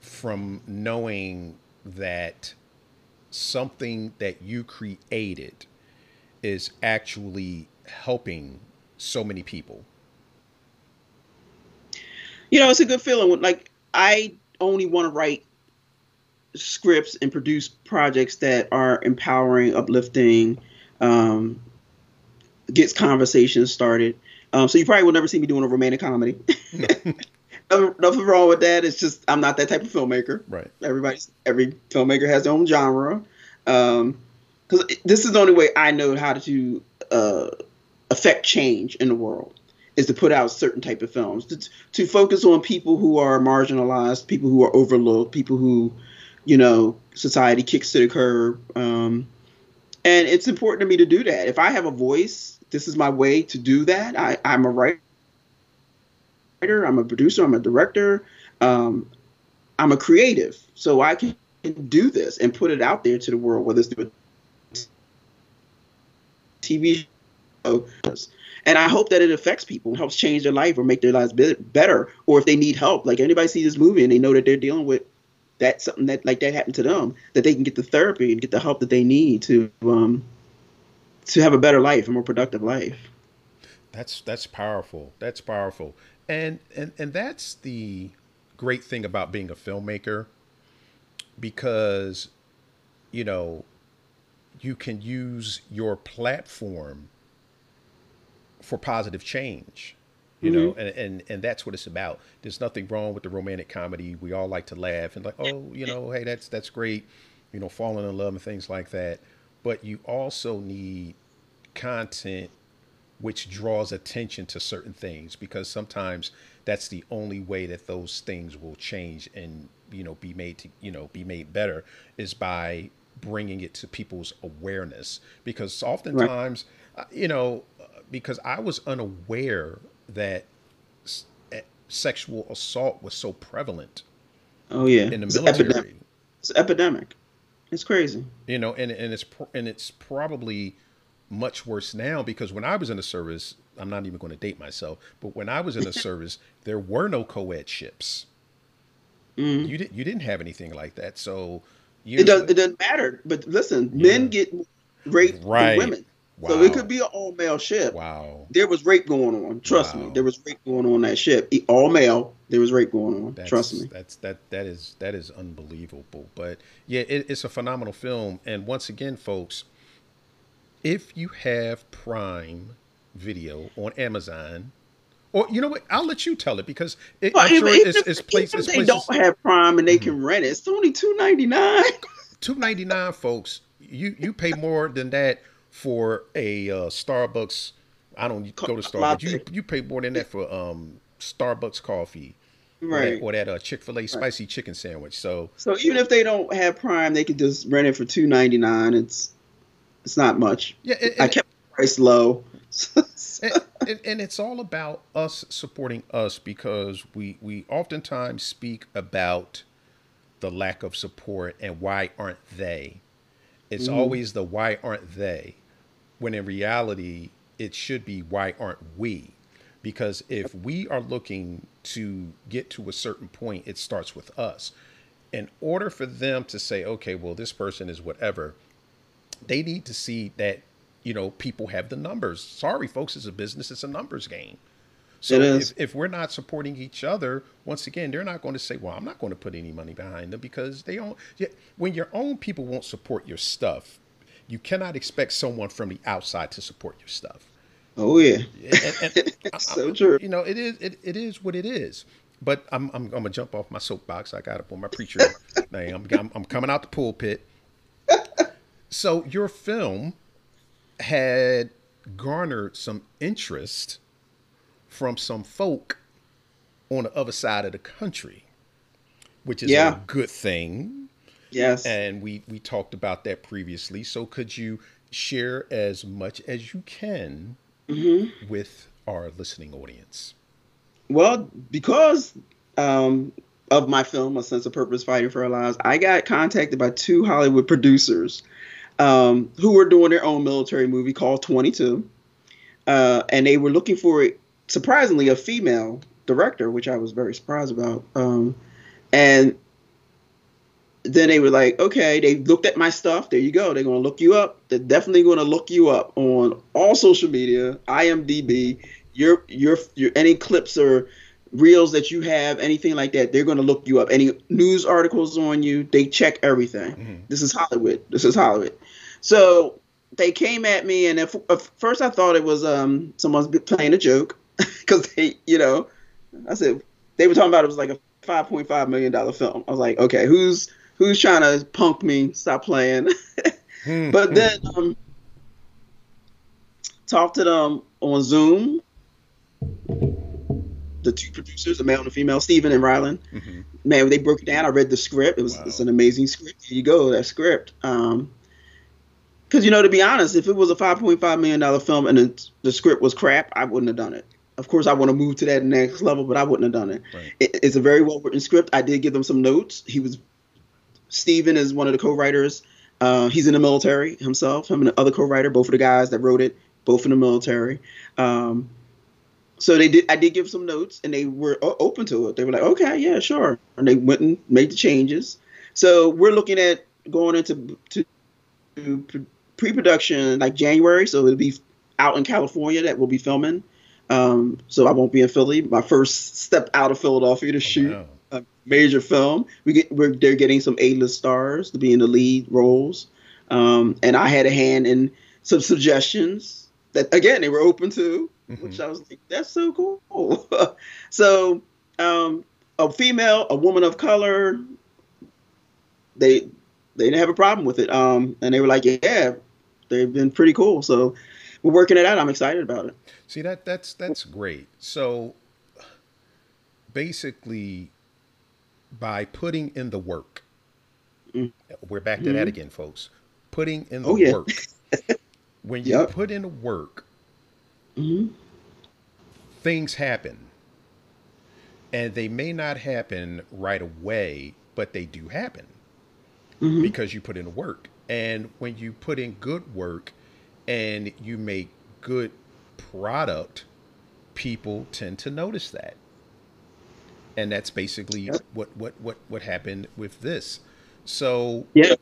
from knowing that something that you created is actually helping so many people? You know, it's a good feeling. Like I only want to write scripts and produce projects that are empowering, uplifting, um, gets conversations started. Um, so you probably will never see me doing a romantic comedy. nothing wrong with that. It's just I'm not that type of filmmaker. Right. Everybody's every filmmaker has their own genre. Um, because this is the only way I know how to uh, affect change in the world is to put out certain type of films to, to focus on people who are marginalized, people who are overlooked, people who, you know, society kicks to the curb. Um, and it's important to me to do that. If I have a voice, this is my way to do that. I, I'm a writer, I'm a producer, I'm a director, um, I'm a creative, so I can do this and put it out there to the world, whether it's through a TV show. And I hope that it affects people, helps change their life or make their lives better. Or if they need help, like anybody sees this movie and they know that they're dealing with that something that like that happened to them, that they can get the therapy and get the help that they need to um, to have a better life, a more productive life. That's that's powerful. That's powerful. And and and that's the great thing about being a filmmaker because you know you can use your platform for positive change you mm-hmm. know and, and and that's what it's about. There's nothing wrong with the romantic comedy. We all like to laugh and like oh you know hey that's that's great you know falling in love and things like that. But you also need content which draws attention to certain things because sometimes that's the only way that those things will change and you know be made to you know be made better is by bringing it to people's awareness because oftentimes right. you know uh, because I was unaware that s- sexual assault was so prevalent. Oh yeah, in the it's military, epidemic. it's epidemic. It's crazy. You know, and and it's and it's probably much worse now because when I was in the service, I'm not even going to date myself, but when I was in the service, there were no co-ed ships. Mm-hmm. You didn't you didn't have anything like that, so it does it doesn't matter. But listen, yeah. men get raped right. women. Wow. So it could be an all male ship. Wow. There was rape going on. Trust wow. me. There was rape going on that ship. All male. There was rape going on. That's, Trust me. That's that that is that is unbelievable. But yeah, it, it's a phenomenal film. And once again, folks, if you have Prime Video on Amazon, or you know what, I'll let you tell it because it, I'm sure it's, it's, it's places. They don't have Prime and they mm-hmm. can rent it. It's only two ninety nine. Two ninety nine, folks. You you pay more than that for a uh, Starbucks. I don't go to Starbucks. You you pay more than that for um Starbucks coffee, right? Or that, that uh, Chick Fil A spicy right. chicken sandwich. So so even if they don't have Prime, they could just rent it for two ninety nine. It's it's not much. Yeah, it, I kept the price low. and, and, it's all about us supporting us because we we oftentimes speak about the lack of support and why aren't they it's mm. always the why aren't they when in reality, it should be why aren't we? Because if we are looking to get to a certain point, it starts with us. In order for them to say, okay, well, this person is whatever, they need to see that, you know, people have the numbers. Sorry, folks, it's a business, it's a numbers game. So if, if we're not supporting each other, once again, they're not going to say, well, I'm not going to put any money behind them because they don't. When your own people won't support your stuff, you cannot expect someone from the outside to support your stuff. Oh yeah, and, and so I, true. You know, it is it, it is what it is. But I'm, I'm, I'm gonna jump off my soapbox. I got up on my preacher thing. I'm, I'm, I'm coming out the pulpit. so your film had garnered some interest from some folk on the other side of the country, which is yeah. a good thing Yes. And we we talked about that previously. So could you share as much as you can mm-hmm. with our listening audience? Well, because um, of my film, A Sense of Purpose Fighting for Our Lives, I got contacted by two Hollywood producers um, who were doing their own military movie called 22. Uh, and they were looking for, surprisingly, a female director, which I was very surprised about. Um, and then they were like, okay, they looked at my stuff. There you go. They're going to look you up. They're definitely going to look you up on all social media, IMDb, your your your any clips or reels that you have, anything like that. They're going to look you up. Any news articles on you, they check everything. Mm-hmm. This is Hollywood. This is Hollywood. So they came at me, and at, at first I thought it was um someone's playing a joke because they, you know, I said they were talking about it was like a 5.5 million dollar film. I was like, okay, who's who's trying to punk me? Stop playing. Hmm. but then um, talked to them on Zoom. The two producers, a male and a female, Stephen and Rylan. Mhm. Man, they broke it down. I read the script. It was Wow. it's an amazing script. Here you go, that script. Um, because you know, to be honest, if it was a 5.5 million dollar film and the, the script was crap, I wouldn't have done it. Of course, I want to move to that next level, but I wouldn't have done it. Right. it it's a very well written script. I did give them some notes. He was Steven is one of the co-writers. Uh, he's in the military himself. Him and the other co-writer, both of the guys that wrote it, both in the military. Um, so they did. I did give some notes, and they were o- open to it. They were like, "Okay, yeah, sure," and they went and made the changes. So we're looking at going into to, to pre-production like January. So it'll be out in California that we'll be filming. Um, so I won't be in Philly. My first step out of Philadelphia to shoot Wow. a major film. We get we're they're getting some A-list stars to be in the lead roles, um, and I had a hand in some suggestions that again they were open to, which I was like, that's so cool. so um, a female, a woman of color, they they didn't have a problem with it, um, and they were like, yeah, they've been pretty cool. So we're working it out. I'm excited about it. See that that's that's great. So basically by putting in the work. Mm. We're back to that again, folks. Putting in the Oh, yeah. work. when you Yep. put in the work, hmm things happen. And they may not happen right away, but they do happen hmm because you put in work. And when you put in good work and you make good product, people tend to notice that. And that's basically Yep. what, what, what, what happened with this. So Yeah.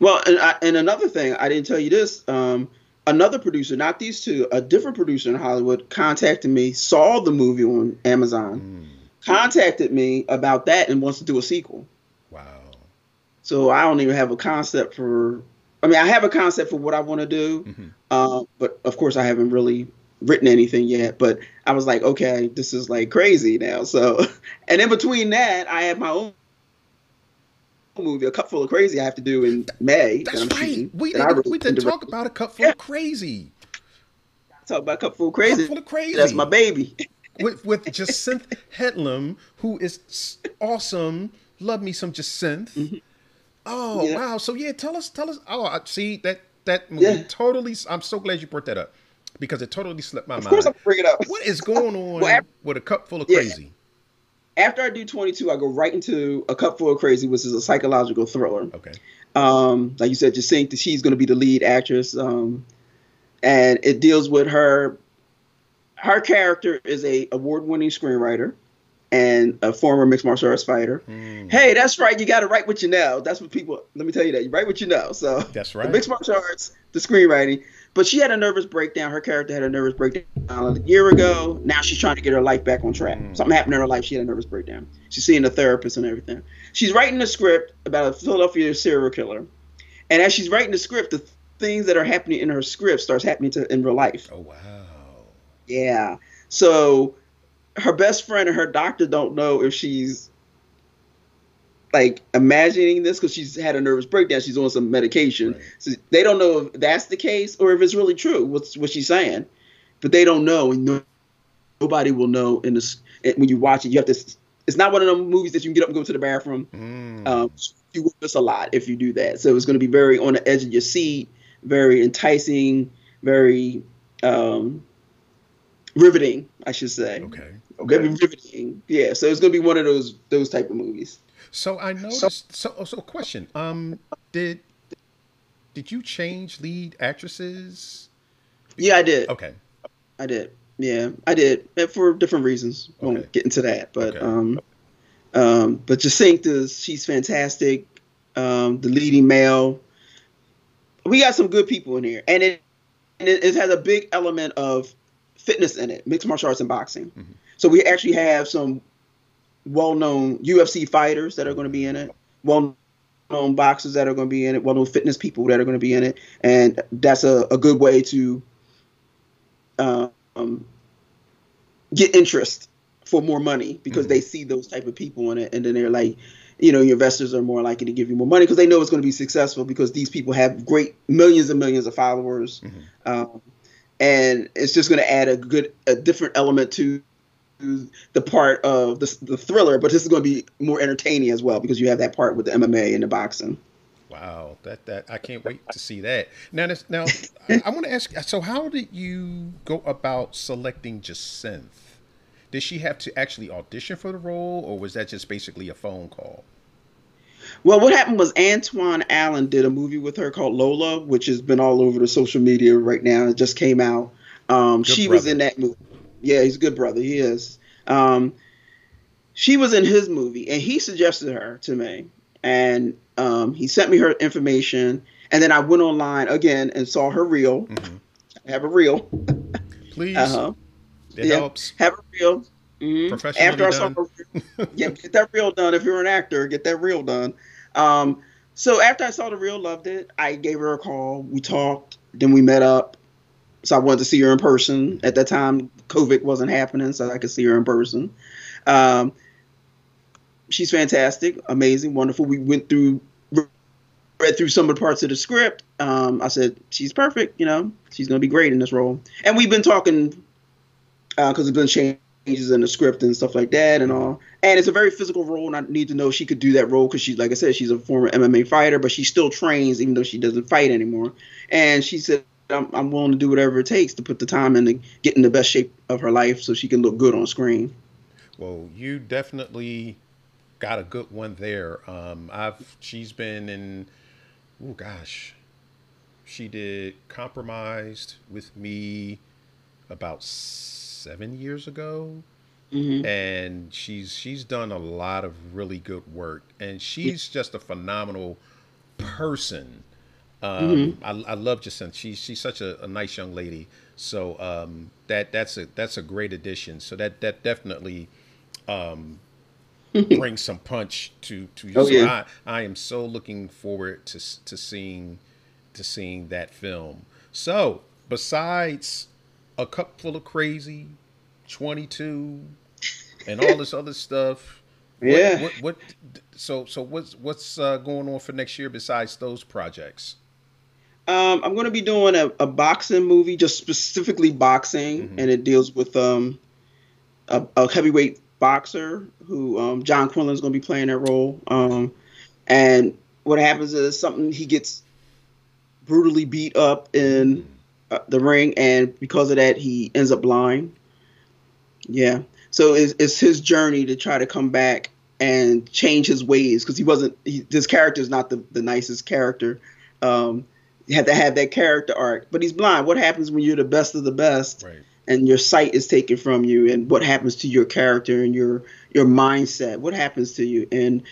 Well, and, I, and another thing, I didn't tell you this. Um, another producer, not these two, a different producer in Hollywood contacted me, saw the movie on Amazon, mm, contacted me about that, and wants to do a sequel. wow. So I don't even have a concept for. I mean, I have a concept for what I want to do, Mhm. uh, but of course, I haven't really written anything yet. But I was like, okay, this is like crazy now. So, and in between that, I have my own movie, A Cup Full of Crazy, I have to do in May. that That's I'm right. shooting, We that didn't, we didn't talk about a cup full Yeah. of crazy. Talk about A Cup Full of Cup Crazy. full of crazy. That's my baby. with with Jacinth Headlam, who is awesome. Love me some Jacinth. Oh. Yeah. wow! So yeah, tell us, tell us. Oh, I see that that movie Yeah. totally. I'm so glad you brought that up because it totally slipped my Of mind. course, I'm bring it up. What is going on Well, af- with a cup full of Yeah. crazy? After I do 22, I go right into A Cup Full of Crazy, which is a psychological thriller. Okay. um, like you said, just think that she's going to be the lead actress, um, and it deals with her. Her character is a award-winning screenwriter and a former mixed martial arts fighter. Hmm. Hey, that's right. You got to write what you know. That's what people. Let me tell you that you write what you know. So That's the right. mixed martial arts, the screenwriting. But she had a nervous breakdown. Her character had a nervous breakdown a year ago. Now she's trying to get her life back on track. Mm. Something happened in her life. She had a nervous breakdown. She's seeing a therapist and everything. She's writing a script about a Philadelphia serial killer. And as she's writing the script, the things that are happening in her script starts happening to in real life. Oh wow. Yeah. So her best friend and her doctor don't know if she's like imagining this because she's had a nervous breakdown. She's on some medication. Right. So they don't know if that's the case or if it's really true. What's what she's saying, but they don't know, and no, nobody will know. In this, when you watch it, you have to. It's not one of them movies that you can get up and go to the bathroom. Mm. Um, you will miss a lot if you do that. So it's going to be very on the edge of your seat, very enticing, very um, riveting, I should say. okay. Very Okay. riveting. Yeah. So it's going to be one of those those type of movies. So I noticed. So, so, so question. Um, did did you change lead actresses? Yeah, I did. Okay. I did. Yeah, I did and for different reasons. Won't Okay. get into that, but Okay. um, um, but Jacinta, she's fantastic. Um, the leading male. We got some good people in here, and it and it, it has a big element of fitness in it, mixed martial arts and boxing. Mhm. So we actually have some well-known UFC fighters that are going to be in it. Well-known boxers that are going to be in it. Well-known fitness people that are going to be in it, and that's a, a good way to um, get interest for more money because mm-hmm. they see those type of people in it, and then they're like, you know, your investors are more likely to give you more money because they know it's going to be successful because these people have great millions and millions of followers, mm-hmm. um, and it's just going to add a good, a different element to the part of the, the thriller, but this is going to be more entertaining as well because you have that part with the MMA and the boxing. Wow, that that I can't wait to see that. Now, this, now I, I want to ask. So, how did you go about selecting Jacinth? Did she have to actually audition for the role, or was that just basically a phone call? Well, what happened was Antoine Allen did a movie with her called Lola, which has been all over the social media right now. It just came out. Um, she brother. was in that movie. Yeah, he's a good brother. He is. Um, she was in his movie, and he suggested her to me, and um, he sent me her information, and then I went online again and saw her reel. Mm-hmm. Have a reel. Please. uh-huh. It yeah. helps. Have a reel. Mm-hmm. After I saw her, reel, yeah, get that reel done. If you're an actor, get that reel done. Um, so after I saw the reel, loved it. I gave her a call. We talked. Then we met up. So I wanted to see her in person. At that time, COVID wasn't happening, so I could see her in person. Um, she's fantastic, amazing, wonderful. We went through, read through some of the parts of the script. Um, I said she's perfect. You know, she's gonna be great in this role. And we've been talking because uh, there's been changes in the script and stuff like that and all. And it's a very physical role, and I need to know she could do that role because she, like I said, she's a former MMA fighter, but she still trains even though she doesn't fight anymore. And she said I'm, I'm willing to do whatever it takes to put the time in to get in the best shape of her life so she can look good on screen. Well, you definitely got a good one there. Um, I've she's been in. Oh gosh, she did compromised with me about seven years ago. Mm-hmm. And she's she's done a lot of really good work, and she's just a phenomenal person. Um, mm-hmm. I, I love Jacinth. She's she's such a, a nice young lady. So um, that that's a that's a great addition. So that that definitely um, brings some punch to to you. Oh, so yeah. I, I am so looking forward to to seeing to seeing that film. So besides a cup full of crazy, twenty two, and all this other stuff. Yeah. What, what, what, so so what's what's uh, going on for next year besides those projects? Um, I'm going to be doing a, a, boxing movie, just specifically boxing, mm-hmm. and it deals with um, a, a, heavyweight boxer who um, John Quinlan is going to be playing that role. Um, and what happens is something he gets brutally beat up in uh, the ring, and because of that, he ends up blind. Yeah, so it's, it's his journey to try to come back and change his ways because he wasn't. He, his character is not the, the nicest character. Um, you have to have that character arc. But he's blind. What happens when you're the best of the best right. and your sight is taken from you? And what happens to your character and your your mindset? What happens to you? And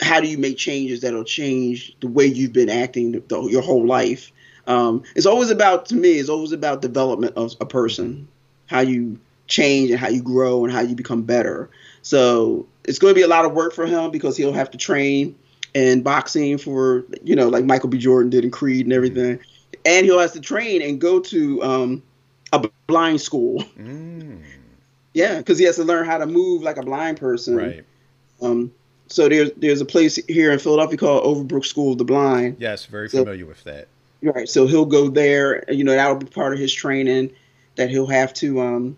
how do you make changes that'll change the way you've been acting the, the, your whole life? Um, it's always about to me. It's always about development of a person, how you change and how you grow and how you become better. So it's going to be a lot of work for him because he'll have to train and boxing for you know like Michael B. Jordan did in Creed and everything, and he'll have to train and go to um, a blind school. Mm. Yeah, because he has to learn how to move like a blind person. Right. Um, so there's there's a place here in Philadelphia called Overbrook School of the Blind. Yes, very familiar so, with that. Right. So he'll go there. You know that'll be part of his training that he'll have to um,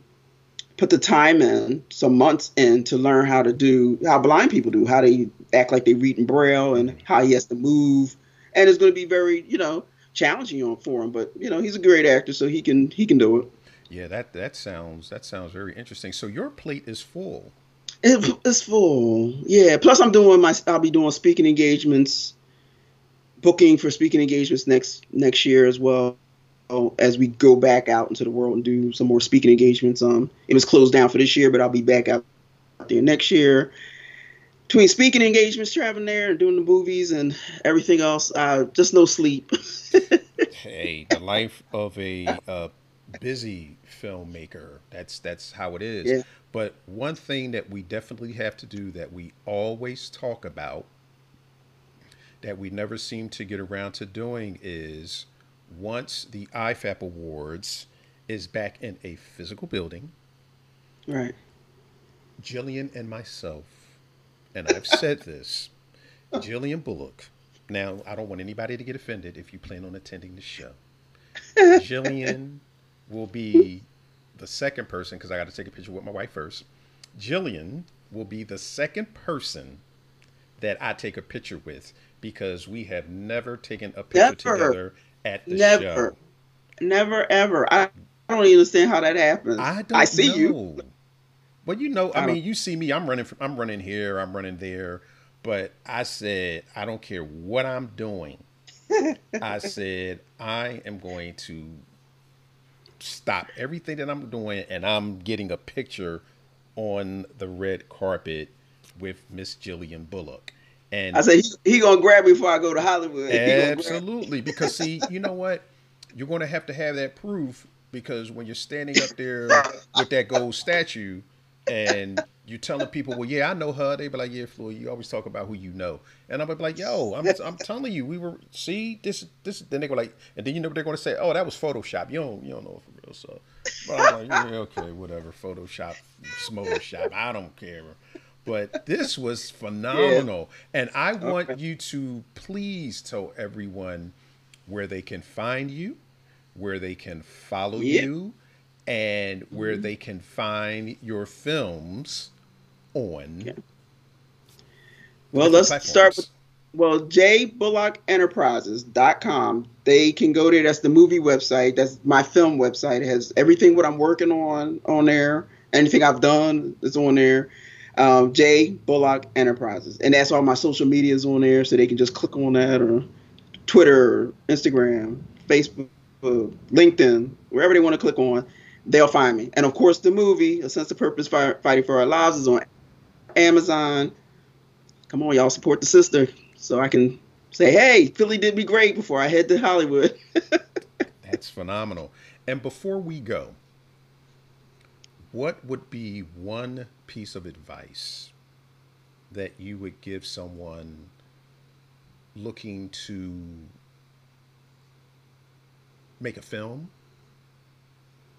put the time in, some months in, to learn how to do how blind people do, how they act like they read in braille, and how he has to move. And it's going to be very, you know, challenging on for him. But you know, he's a great actor, so he can he can do it. Yeah, that that sounds that sounds very interesting. So your plate is full. It, it's full. Yeah. Plus, I'm doing my. I'll be doing speaking engagements, booking for speaking engagements next next year as well as we go back out into the world and do some more speaking engagements. Um, it was closed down for this year, but I'll be back out there next year. Between speaking engagements, traveling there, and doing the movies and everything else, uh, just no sleep. hey, the life of a uh, busy filmmaker. That's that's how it is. Yeah. But one thing that we definitely have to do that we always talk about that we never seem to get around to doing is once the IFAP Awards is back in a physical building, right, Jillian and myself, and I've said this, Jillian Bullock. Now, I don't want anybody to get offended if you plan on attending the show. Jillian will be the second person because I got to take a picture with my wife first. Jillian will be the second person that I take a picture with because we have never taken a picture Never. together at the Never. show. Never Never ever. I, I don't understand how that happens. I don't see know. you. Well, you know, I I mean, you see me. I'm running. From, I'm running here. I'm running there. But I said, I don't care what I'm doing. I said, I am going to stop everything that I'm doing, and I'm getting a picture on the red carpet with Miss Jillian Bullock. And I said he, he gonna grab me before I go to Hollywood. Gonna Absolutely, because see, you know what? You're to have to have that proof because when you're standing up there with that gold statue and you're telling people, "Well, yeah, I know her," they be like, "Yeah, Floyd, you always talk about who you know," and I'm be like, "Yo, I'm, I'm telling you, we were see this this." Then they go like, and then you know what they're to say, "Oh, that was Photoshop." You don't you don't know for real, so but I'm like, yeah, okay, whatever, Photoshop, Photoshop, I don't care. But this was phenomenal. And I want Okay. you to please tell everyone where they can find you, where they can follow Yeah. you, and where Mm-hmm. they can find your films on. Yeah. Well, let's platforms. start with well, jbullockenterprises.com. They can go there. That's the movie website. That's my film website. It has everything what I'm working on on there. Anything I've done is on there. Um, J Bullock Enterprises, and that's all my social medias on there, so they can just click on that or Twitter, Instagram, Facebook, LinkedIn, wherever they want to click on, they'll find me. And of course, the movie A Sense of Purpose, Fi- Fighting for Our Lives, is on Amazon. Come on, y'all support the sister, so I can say, hey, Philly did me great before I head to Hollywood. That's phenomenal. And before we go, what would be one piece of advice that you would give someone looking to make a film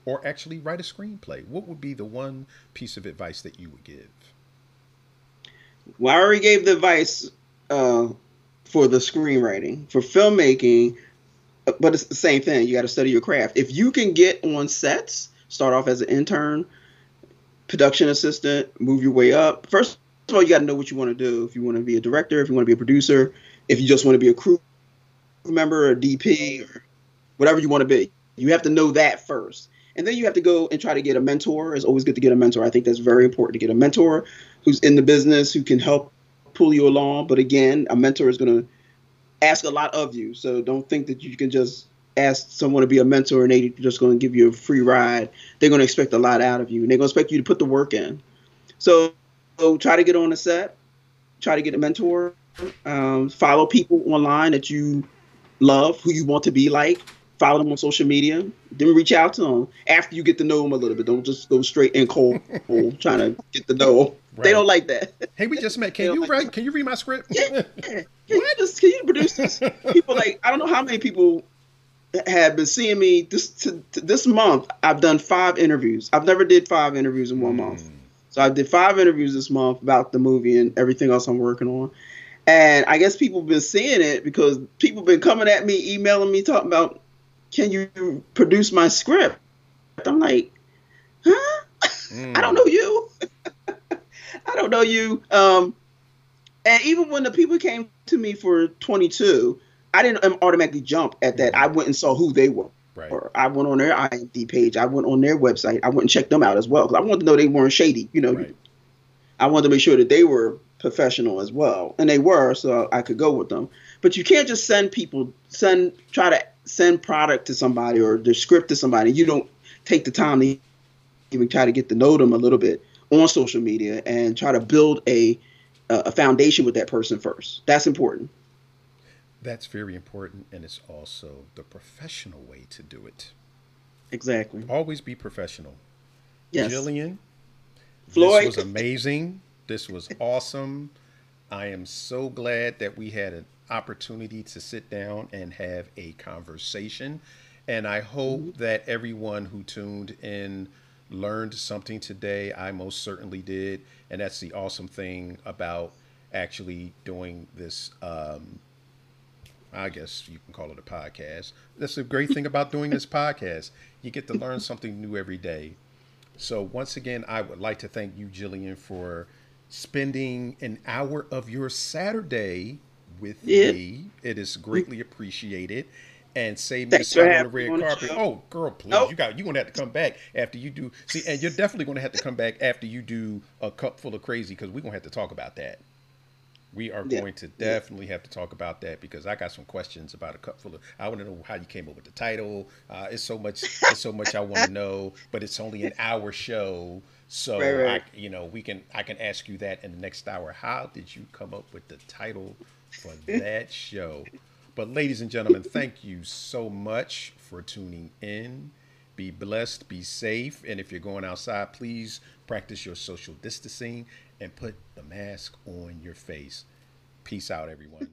or actually write a screenplay? What would be the one piece of advice that you would give? well, I already gave the advice uh, for the screenwriting. For filmmaking, but it's the same thing. You got to study your craft. If you can get on sets, start off as an intern, production assistant, move your way up. First of all, you got to know what you want to do. If you want to be a director, if you want to be a producer, if you just want to be a crew member or DP or whatever you want to be, you have to know that first. And then you have to go and try to get a mentor. It's always good to get a mentor. I think that's very important to get a mentor who's in the business who can help pull you along. But again, a mentor is going to ask a lot of you. So don't think that you can just ask someone to be a mentor and they're just going to give you a free ride. They're going to expect a lot out of you and they're going to expect you to put the work in. So, so try to get on a set, try to get a mentor, um, follow people online that you love, who you want to be like. Follow them on social media. Then reach out to them after you get to know them a little bit. Don't just go straight in cold, cold trying to get to know them. Right. They don't like that. Hey, we just met. Can you like write? Can you read my script? Yeah. Can you just can you produce this? People like I don't know how many people have been seeing me this to, to this month. I've done five interviews. I've never did five interviews in one month. So I did five interviews this month about the movie and everything else I'm working on. And I guess people have been seeing it because people have been coming at me, emailing me, talking about, can you produce my script? I'm like, huh? Mm. I don't know you. I don't know you. Um, and even when the people came to me for 22, I didn't um, automatically jump at that. I went and saw who they were. Right. Or I went on their IMD page. I went on their website. I went and checked them out as well because I wanted to know they weren't shady. You know, Right. I wanted to make sure that they were professional as well, and they were, so I could go with them. But you can't just send people send try to send product to somebody or the script to somebody. You don't take the time to even try to get to know them a little bit on social media and try to build a a foundation with that person first. That's important. That's very important, and it's also the professional way to do it. Exactly. Always be professional. Yes. Jillian, Floyd. this was amazing. This was awesome. I am so glad that we had an opportunity to sit down and have a conversation. And I hope Mm-hmm. that everyone who tuned in learned something today. I most certainly did. And that's the awesome thing about actually doing this. Um, I guess you can call it a podcast. That's the great thing about doing this podcast. You get to learn something new every day. So, once again, I would like to thank you, Jillian, for spending an hour of your Saturday with Yeah. me. It is greatly appreciated. And save me spot on the red on carpet. Oh, girl, please. Nope. You got you gonna have to come back after you do see, and you're definitely gonna have to come back after you do a cup full of crazy because we're gonna have to talk about that. We are Yeah. going to definitely have to talk about that because I got some questions about a cup full of. I want to know how you came up with the title. Uh, it's so much. It's so much I want to know, but it's only an hour show, so Right, right. I, you know, we can. I can ask you that in the next hour. How did you come up with the title for that show? But ladies and gentlemen, thank you so much for tuning in. Be blessed, be safe, and if you're going outside, please practice your social distancing and put the mask on your face. Peace out, everyone.